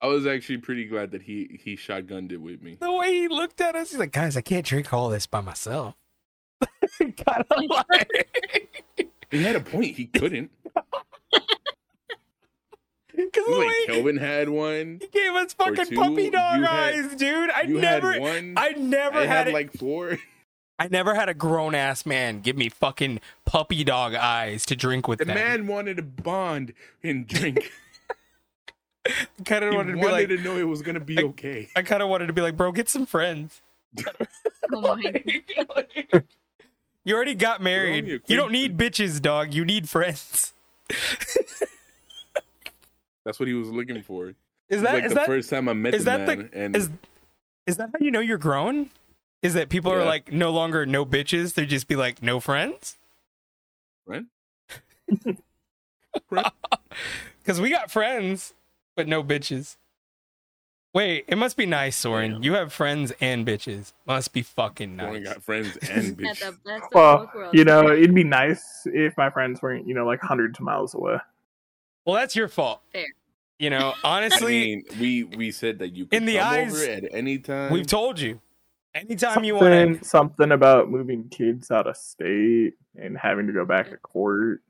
I was actually pretty glad that he he shotgunned it with me. the way he looked at us he's like guys i can't drink all this by myself kind of like He had a point. He couldn't. Because like way Kelvin had one. he gave us fucking two, puppy dog you had- eyes, dude. I You never, had one. I never I had, had it. like four. I never had a grown ass man give me fucking puppy dog eyes to drink with The them. man wanted to bond and drink. kind of he wanted wanted to be like, to know it was gonna be I- okay. I kind of wanted to be like, bro, get some friends. Oh my you already got married. You don't need bitches, dog. You need friends. That's what he was looking for. Is that like is the that first time I met is the that the- man, and is is that how you know you're grown? Is that people are like no longer no bitches? They just be like no friends. Friend? Because we got friends, but no bitches. Wait, it must be nice, Soren. Yeah. You have friends and bitches. Must be fucking I only nice. got friends and bitches. bitch. the Well, you know, it'd be nice if my friends weren't, you know, like hundreds of miles away. Well, that's your fault. Fair. You know, I honestly, mean, we we said that you could In the come eyes, over at any time. we've told you. Anytime you Something, want something about moving kids out of state and having to go back to court.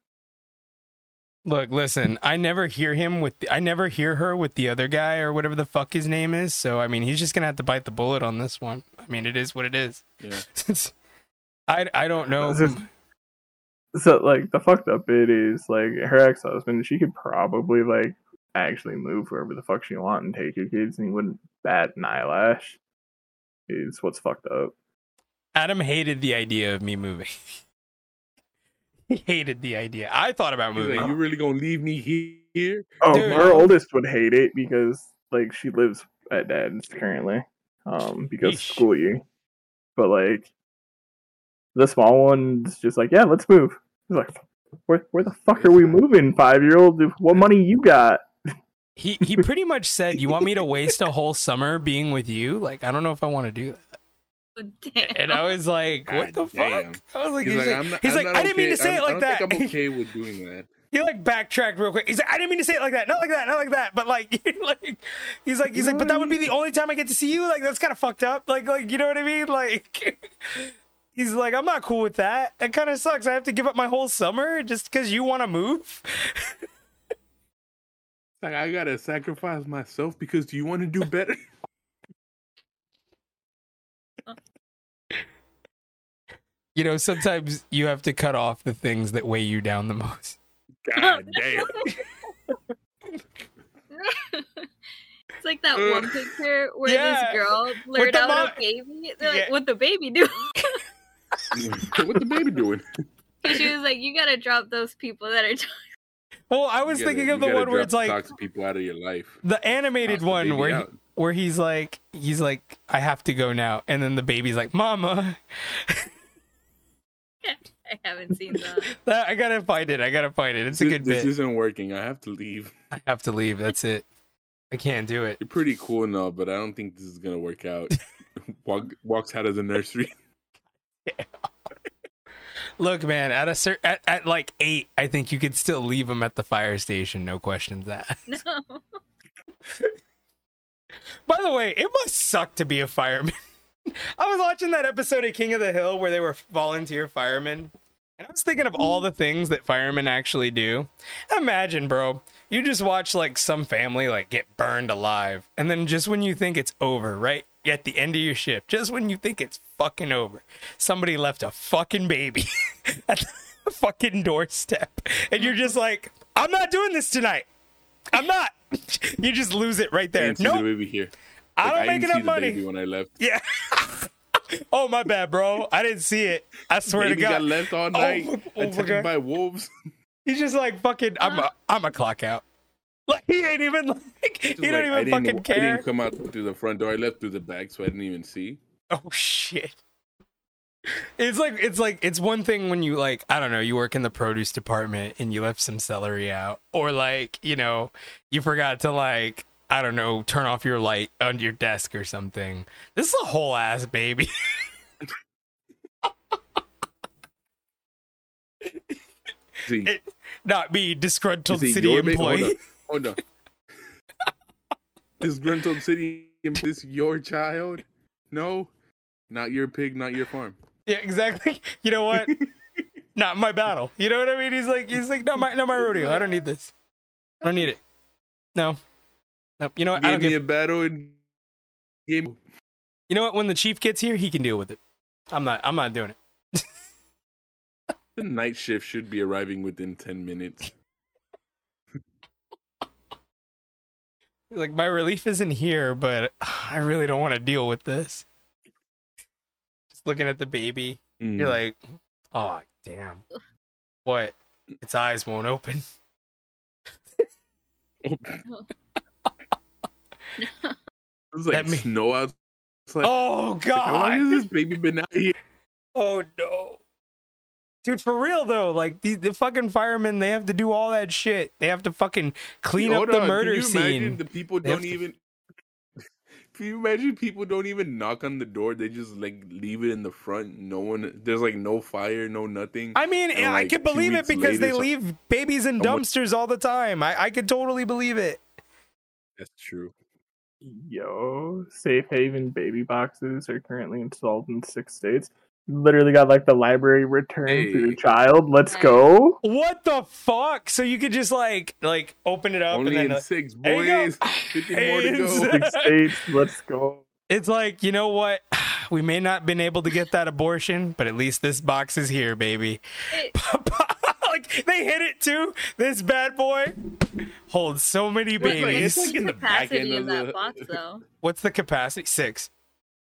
Look, listen, I never hear him with I never hear her with the other guy or whatever the fuck his name is. So I mean, he's just going to have to bite the bullet on this one. I mean, it is what it is. Yeah. I I don't know. Just- So like the fucked up bit is like her ex husband, she could probably like actually move wherever the fuck she want and take your kids and he wouldn't bat an eyelash. Is what's fucked up. Adam hated the idea of me moving. he hated the idea. I thought about moving. like, you really gonna leave me here? Oh, Dude. her oldest would hate it because like she lives at dad's currently, um, because of Yeesh. school year. But like the small one's just like, yeah, let's move. He's like, where where the fuck are we moving, five year old? What money you got? He he pretty much said, "You want me to waste a whole summer being with you? Like, I don't know if I want to do that." Oh, Damn. And I was like, "What the damn. fuck?" I was like, He's, "He's, like, like, I'm not, he's like, not I didn't mean to say I'm- it like I that." don't think I'm okay with doing that. he like backtracked real quick. He's like, I didn't mean to say it like that. Not like that. Not like that. But like, like he's like, he's like, but that would be the only time I get to see you. Like, that's kind of fucked up. Like, like you know what I mean? Like, he's like, I'm not cool with that. That kind of sucks. I have to give up my whole summer just because you want to move. Like I gotta sacrifice myself because do you want to do better. Uh. You know, sometimes you have to cut off the things that weigh you down the most. God damn. It's like that one picture where Yeah. this girl blurred out mo- a baby. They're Yeah. like, "What the baby doing? what the baby doing? she was like, "You gotta drop those people that are." Well, I was gotta- thinking of the one where it's like toxic people out of your life. the animated Toss one baby where he, where he's like he's like I have to go now, and then the baby's like, "Mama." I haven't seen that. That, I gotta find it. I gotta find it. It's a This- good this bit. isn't working. I have to leave. I have to leave. That's it. I can't do it. You're pretty cool and all, but I don't think this is gonna work out. Walk, walks out of the nursery. Look, man, at a cer- at, at like eight, I think you could still leave them at the fire station. No questions asked. No. By the way, it must suck to be a fireman. I was watching that episode of King of the Hill where they were volunteer firemen, and I was thinking of all the things that firemen actually do. Imagine, bro, you just watch like some family like get burned alive, and then just when you think it's over, right at the end of your shift, just when you think it's fucking over, somebody left a fucking baby at the fucking doorstep, and you're just like, I'm not doing this tonight. I'm not. You just lose it right there. didn't see the No, baby here. I don't make didn't enough money. baby when I left. Yeah. oh my bad, bro. I didn't see it. I swear baby to God. got left all Oh night, my- oh my attacked God. by wolves. He's just like fucking. I'm a. I'm a clock out. Like he ain't even like. He don't like, I even didn't, fucking I didn't come out through the front door. I left through the back, so I didn't even see. Oh shit. It's like it's like it's one thing when you like I don't know you work in the produce department and you left some celery out or like you know you forgot to like I don't know turn off your light on your desk or something. This is a whole ass baby. See, It- Not me, disgruntled is city employee. Hold on. Disgruntled city, is this your child? No, not your pig, not your farm. Yeah, exactly. You know what? not my battle. You know what I mean? He's like, he's like, not my, not my rodeo. I don't need this. I don't need it. No, no. You know what? I don't me give. a battle and gave You know what? When the chief gets here, he can deal with it. I'm not. I'm not doing it. the night shift should be arriving within ten minutes. Like my relief isn't here, but I really don't want to deal with this. Just looking at the baby, Mm. you're like, oh damn, what? Its eyes won't open. It's like That me- snow out. It's like, Oh how long god. has this baby been out here? Oh no. Dude, for real though, like the, the fucking firemen, they have to do all that shit. They have to fucking clean Hold up the on, murder can you imagine scene. The people They don't to- even. Can you imagine people don't even knock on the door? They just like leave it in the front. No one. There's like no fire, no nothing. I mean, And, I like, can believe it weeks because they later, so- leave babies in someone- dumpsters all the time. I, I could totally believe it. That's true. Yo, safe haven baby boxes are currently installed in six states. Literally got like the library return to your child. Let's go. What the fuck? So you could just like like open it up Only and then in six there you go. boys. Fifty more to go. Six states. Let's go. it's like, you know what? We may not been able to get that abortion, but at least this box is here, baby. Like they hit it too. This bad boy holds so many What's the babies. It's like in the back capacity end of of that the- box, though? What's the capacity? Six.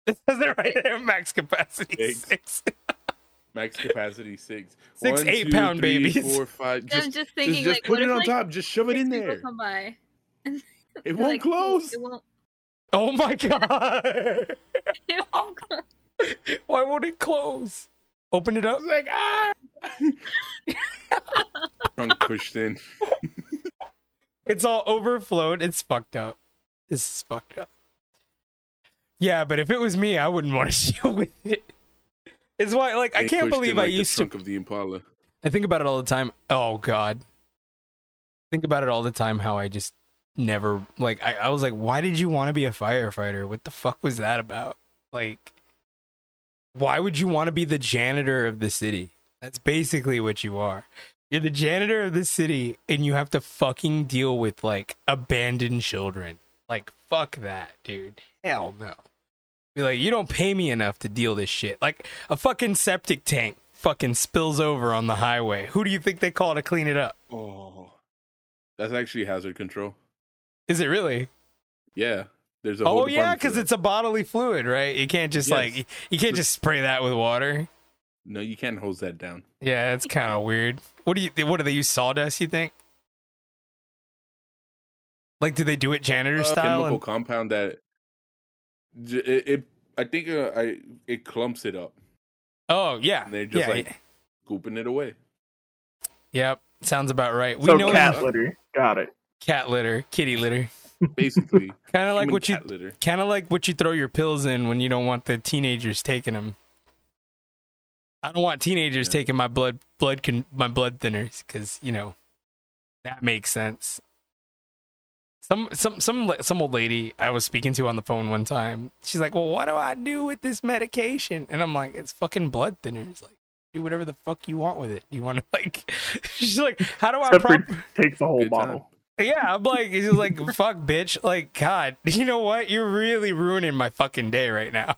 It says it right there. Max capacity Six. six. Max capacity six. Six One, eight-pound three, babies. Four, five. I'm Just, just thinking, just, just like, put it on like top. Just shove it six in people there. come by? It won't like, close. It won't. Oh my god! It won't close. Why won't it close? Open it up. It's like ah. Trunk pushed in. It's all overflowed. It's fucked up. This is fucked up. Yeah, but if it was me, I wouldn't want to deal with it. It's why, like, I can't pushed in believe I like the used to. trunk of the Impala. I think about it all the time. Oh God, think about it all the time. How I just never like. I, I was like, why did you want to be a firefighter? What the fuck was that about? Like, why would you want to be the janitor of the city? That's basically what you are. You're the janitor of the city, and you have to fucking deal with like abandoned children. Like, fuck that, dude. Hell no. Be like, you don't pay me enough to deal this shit. Like a fucking septic tank fucking spills over on the highway. Who do you think they call to clean it up? Oh, that's actually hazard control. Is it really? Yeah, there's a. whole Oh yeah, because it's a bodily fluid, right? You can't just Yes. like you can't just spray that with water. no, you can't hose that down. Yeah, it's kind of weird. What do you? What do they use sawdust? You think? Like, do they do it janitor Uh, style? chemical And, compound that j- it, it I think uh, I it clumps it up, oh yeah, and they're just yeah, like yeah. scooping it away. Yep, sounds about right. We So know cat litter. Got it. cat litter, kitty litter, Basically, kind of like what you kind of like what you throw your pills in when you don't want the teenagers taking them. I don't want teenagers Yeah. taking my blood blood con- my blood thinners because you know that makes sense. Some some some some old lady I was speaking to on the phone one time. She's like, "Well, what do I do with this medication?" And I'm like, "It's fucking blood thinners. Like, do whatever the fuck you want with it. You want to like?" She's like, "How do I?" Except Prop- takes the whole Good time. Bottle. yeah, I'm like, he's like, "Fuck, bitch." Like, God, you know what? You're really ruining my fucking day right now.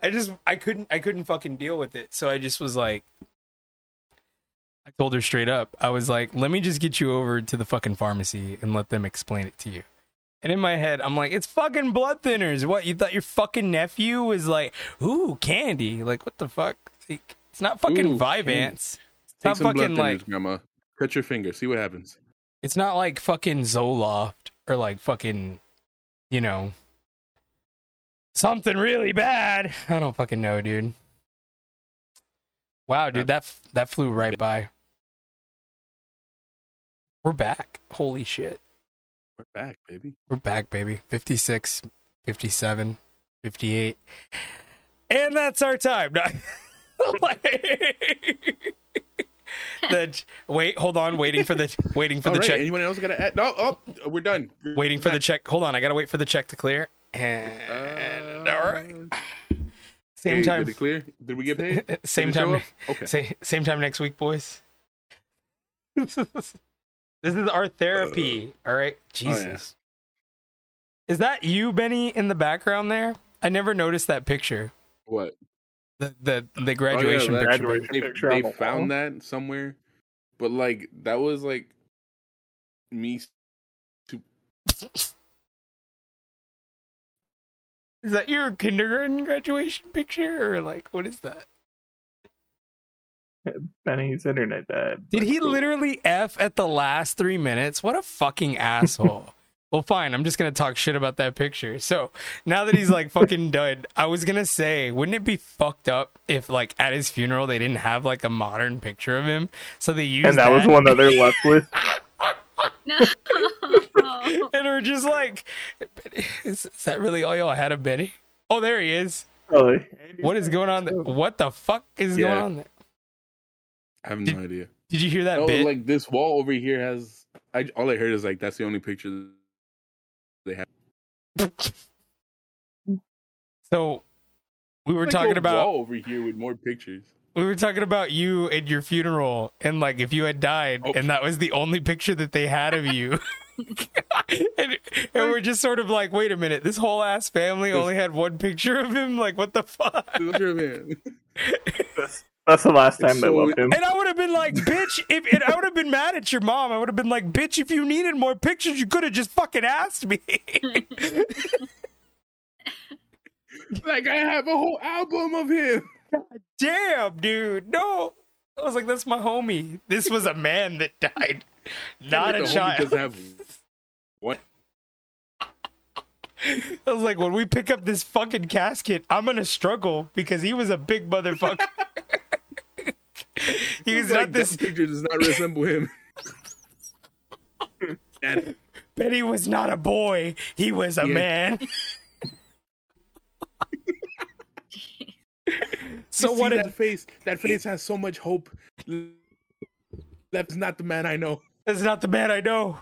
I just I couldn't I couldn't fucking deal with it. So I just was like I told her straight up. I was like, "Let me just get you over to the fucking pharmacy and let them explain it to you." And in my head, I'm like, "It's fucking blood thinners. What? You thought your fucking nephew was like, "Ooh, candy." Like, what the fuck? Like, it's not fucking Ooh, Vyvanse. It's Take not some blood fucking thinners, like grandma. Cut your finger. See what happens. it's not like fucking Zoloft or like fucking, you know, something really bad. I don't fucking know, dude. Wow, dude, that f- that flew right by. We're back. Holy shit. We're back, baby. We're back, baby. 56, 57, 58. And that's our time. the, wait, hold on. Waiting for the waiting for All the right. check. Anyone else got to add? No. Oh, we're done. We're waiting for the check. Hold on, I gotta wait for the check to clear. And Uh, all right, same hey, time, Did clear? Did we get paid? same Did it show time. Okay. same, same time next week, boys. this is our therapy. Uh, all right, Oh, yeah. Jesus, is that you, Benny, in the background there? I never noticed that picture. What? The the the oh, graduation that- picture. Graduation They, picture they the found wall. that somewhere, but like that was like me. to... Is that your kindergarten graduation picture, or like what is that? Benny's internet died. Did he Cool. literally F at the last three minutes? What a fucking asshole. well, fine. I'm just going to talk shit about that picture. So now that he's like fucking done, I was going to say, wouldn't it be fucked up if like at his funeral they didn't have like a modern picture of him? So they used And that was one that they're left with. No. And we're just like, is, is that really all y'all had of Benny? Oh, there he is. Oh, What is going on there? What the fuck is Yeah. going on there? I have Did- no idea. Did you hear that Oh, bit? like this wall over here has. I all I heard is like that's the only picture they have. so we were Like talking a about wall over here with more pictures. we were talking about you and your funeral and like if you had died Oh. and that was the only picture that they had of you and, and we're just sort of like wait a minute this whole ass family only had one picture of him like what the fuck Picture, man. that's, that's the last time It's they so- loved him. and i would have been like bitch if and i would have been mad at your mom i would have been like bitch if you needed more pictures you could have just fucking asked me like I have a whole album of him. damn dude no i was like that's my homie this was a man that died not The a homie child doesn't have one. I was like, when we pick up this fucking casket, I'm gonna struggle because he was a big motherfucker. He was Like, not this. Picture does not resemble him. and Betty was not a boy. He was a Yeah. man. so you what? see Did, that face? That face has so much hope. That's not the man I know. that's not the man I know.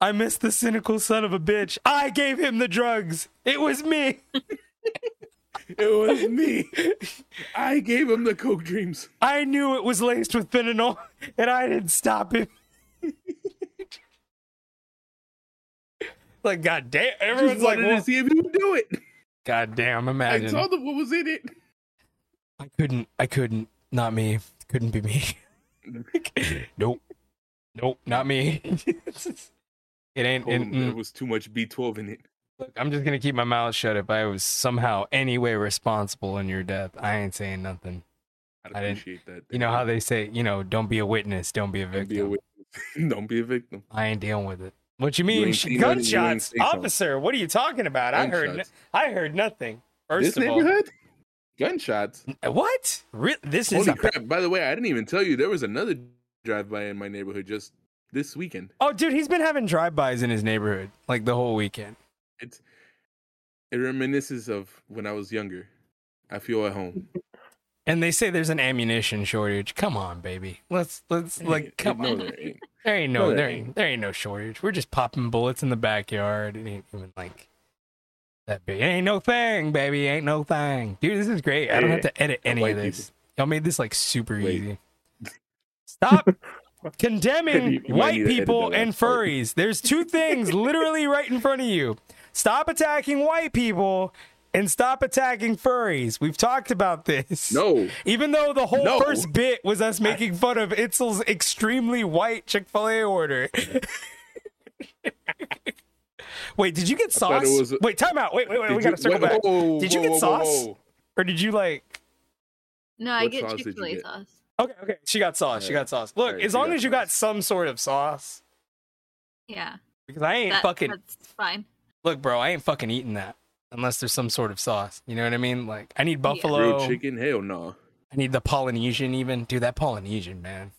I miss the cynical son of a bitch. I gave him the drugs. It was me. It was me. I gave him the coke dreams. I knew it was laced with fentanyl, and I didn't stop him. like, god damn. Just Everyone's like, wanted well, to see if he would do it. god damn, I imagine. saw the, what was in it. I couldn't. I couldn't. Not me. Couldn't be me. nope. Nope. Not me. it ain't. Told It, him there mm, was too much B12 in it. Look, I'm just gonna keep my mouth shut. If I was somehow any way responsible in your death, I ain't saying nothing. I'd I didn't- appreciate that. You know how they say, you know, don't be a witness, don't be a Don't victim. be a witness. Don't be a victim. I ain't dealing with it. What you mean? ain't Sh- seen nothing, you gunshots, something. officer. What are you talking about? I heard. Gunshots. I heard nothing. First this of all. Gunshots. what? Re- this is Holy a. crap. By the way, I didn't even tell you there was another drive by in my neighborhood just this weekend. Oh, dude, he's been having drive-bys in his neighborhood like the whole weekend. It's it reminisces of when I was younger. I feel at home. And they say there's an ammunition shortage. Come on, baby. Let's let's like come no, on. there ain't. There ain't no No, there there ain't. ain't there ain't no shortage. We're just popping bullets in the backyard. It ain't even like that big. It ain't no thing, baby. It Ain't no thing. Dude, this is great. I don't have to edit any of this. people. Y'all made this like super Wait. easy. Stop condemning white need to edit people and furries. There's two things literally right in front of you. Stop attacking white people and stop attacking furries. We've talked about this. No. Even though the whole No. first bit was us making fun of Itzel's extremely white Chick fil A order. wait, did you get sauce? was- wait, time out. Wait, wait, wait. Did we gotta circle wait, back. whoa, Did you whoa, get whoa, sauce? whoa. Or did you like. No, I What get sauce did you Chick Fil A sauce. Okay, okay. She got sauce. She got sauce. Look, Alright, as long as you got some sort of sauce. Yeah, Because I ain't that, fucking. that's fine. Look, bro, I ain't fucking eating that. Unless there's some sort of sauce. You know what I mean? Like, I need buffalo. Grilled chicken? Hell no. I need the Polynesian even. Dude, that Polynesian, man.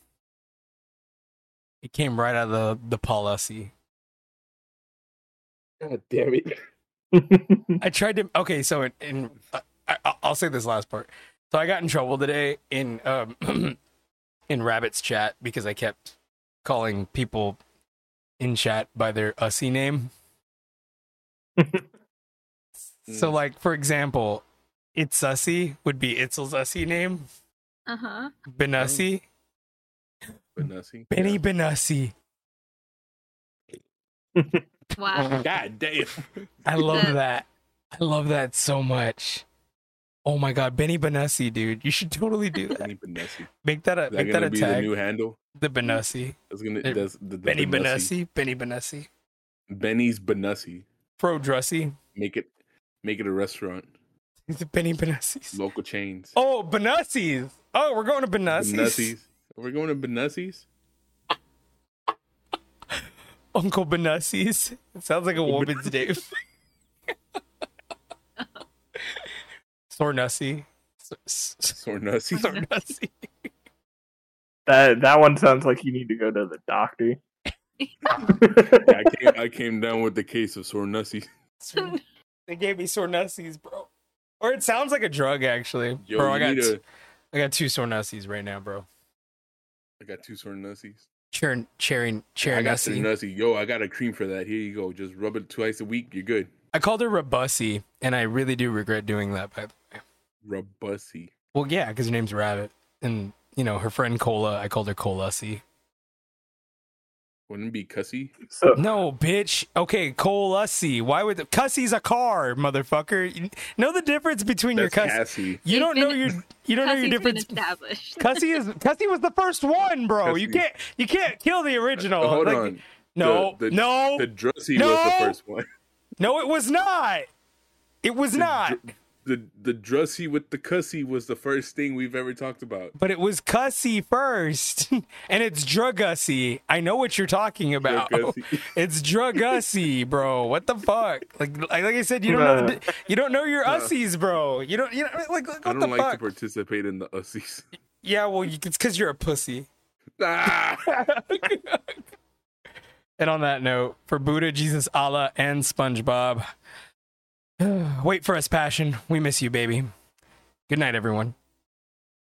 It came right out of the, the Policy. God damn it. I tried to. Okay, so in, in uh, I, I- I'll say this last part. So I got in trouble today in um in Rabbit's chat because I kept calling people in chat by their ussy name. so, Mm. like for example, it's ussy would be Itzel's ussy name, Uh huh. Benussi, But nothing. Benny Benussi. Wow. God damn. I love That- that. I love that so much. Oh my god, Benny Benussi, dude! You should totally do that. Benny Benassi. Make that a Is that make that gonna a be the new handle? The Benussi. That's gonna that's the, the Benny Benassi. Benussi. Benny Benussi. Benny's Benassi. Pro dressy. Make it make it a restaurant. It's a Benny Benussis. Local chains. Oh, Benussis. Oh, we're going to Benussis. Benassis. We're going to Benassis? Uncle Benussis. It sounds like a woman's name. Sornussi. S- s- Sornassi. Sornussi. that that one sounds like you need to go to the doctor. I came I came down with the case of Sornassi. Sorn- They gave me Sornussis, bro. Or it sounds like a drug, actually. Yo, bro, I got, need t- a- I got two Sornussis right now, bro. I got two Sornassis. Cherry, cherry, cherry I got nussie. Sornassi. Yo, I got a cream for that. Here you go. Just rub it twice a week. You're good. I called her Rabussi, and I really do regret doing that, by the way. Robussi. Well, yeah, because her name's Rabbit. And, you know, her friend Cola, I called her Colussi. Wouldn't it be cussy? So No, bitch. Okay, Colussi. Why would the Cussie's a car, motherfucker? You know the difference between your Cussy. Cassie. You don't know your you don't know your difference. established. Cussie is Cussie was the first one, bro. You can't you can't kill the original. Hold Like, on. No, The- the- no, The Drussy No! was the first one. no. It was not. It was The not. Dr- the the Drussy with the cussy was the first thing we've ever talked about. But it was cussy first, and it's Drugussie. I know what you're talking about. Druggussie. It's Drugussie, bro. What the fuck? Like, like, like I said, you don't know, Nah. you don't know your Nah. ussies, bro. You don't, you know, like, like I don't the like to participate in the ussies. yeah, well, you, it's because you're a pussy. Ah! And on that note, for Buddha, Jesus, Allah, and SpongeBob, wait for us, passion. We miss you, baby. Good night, everyone.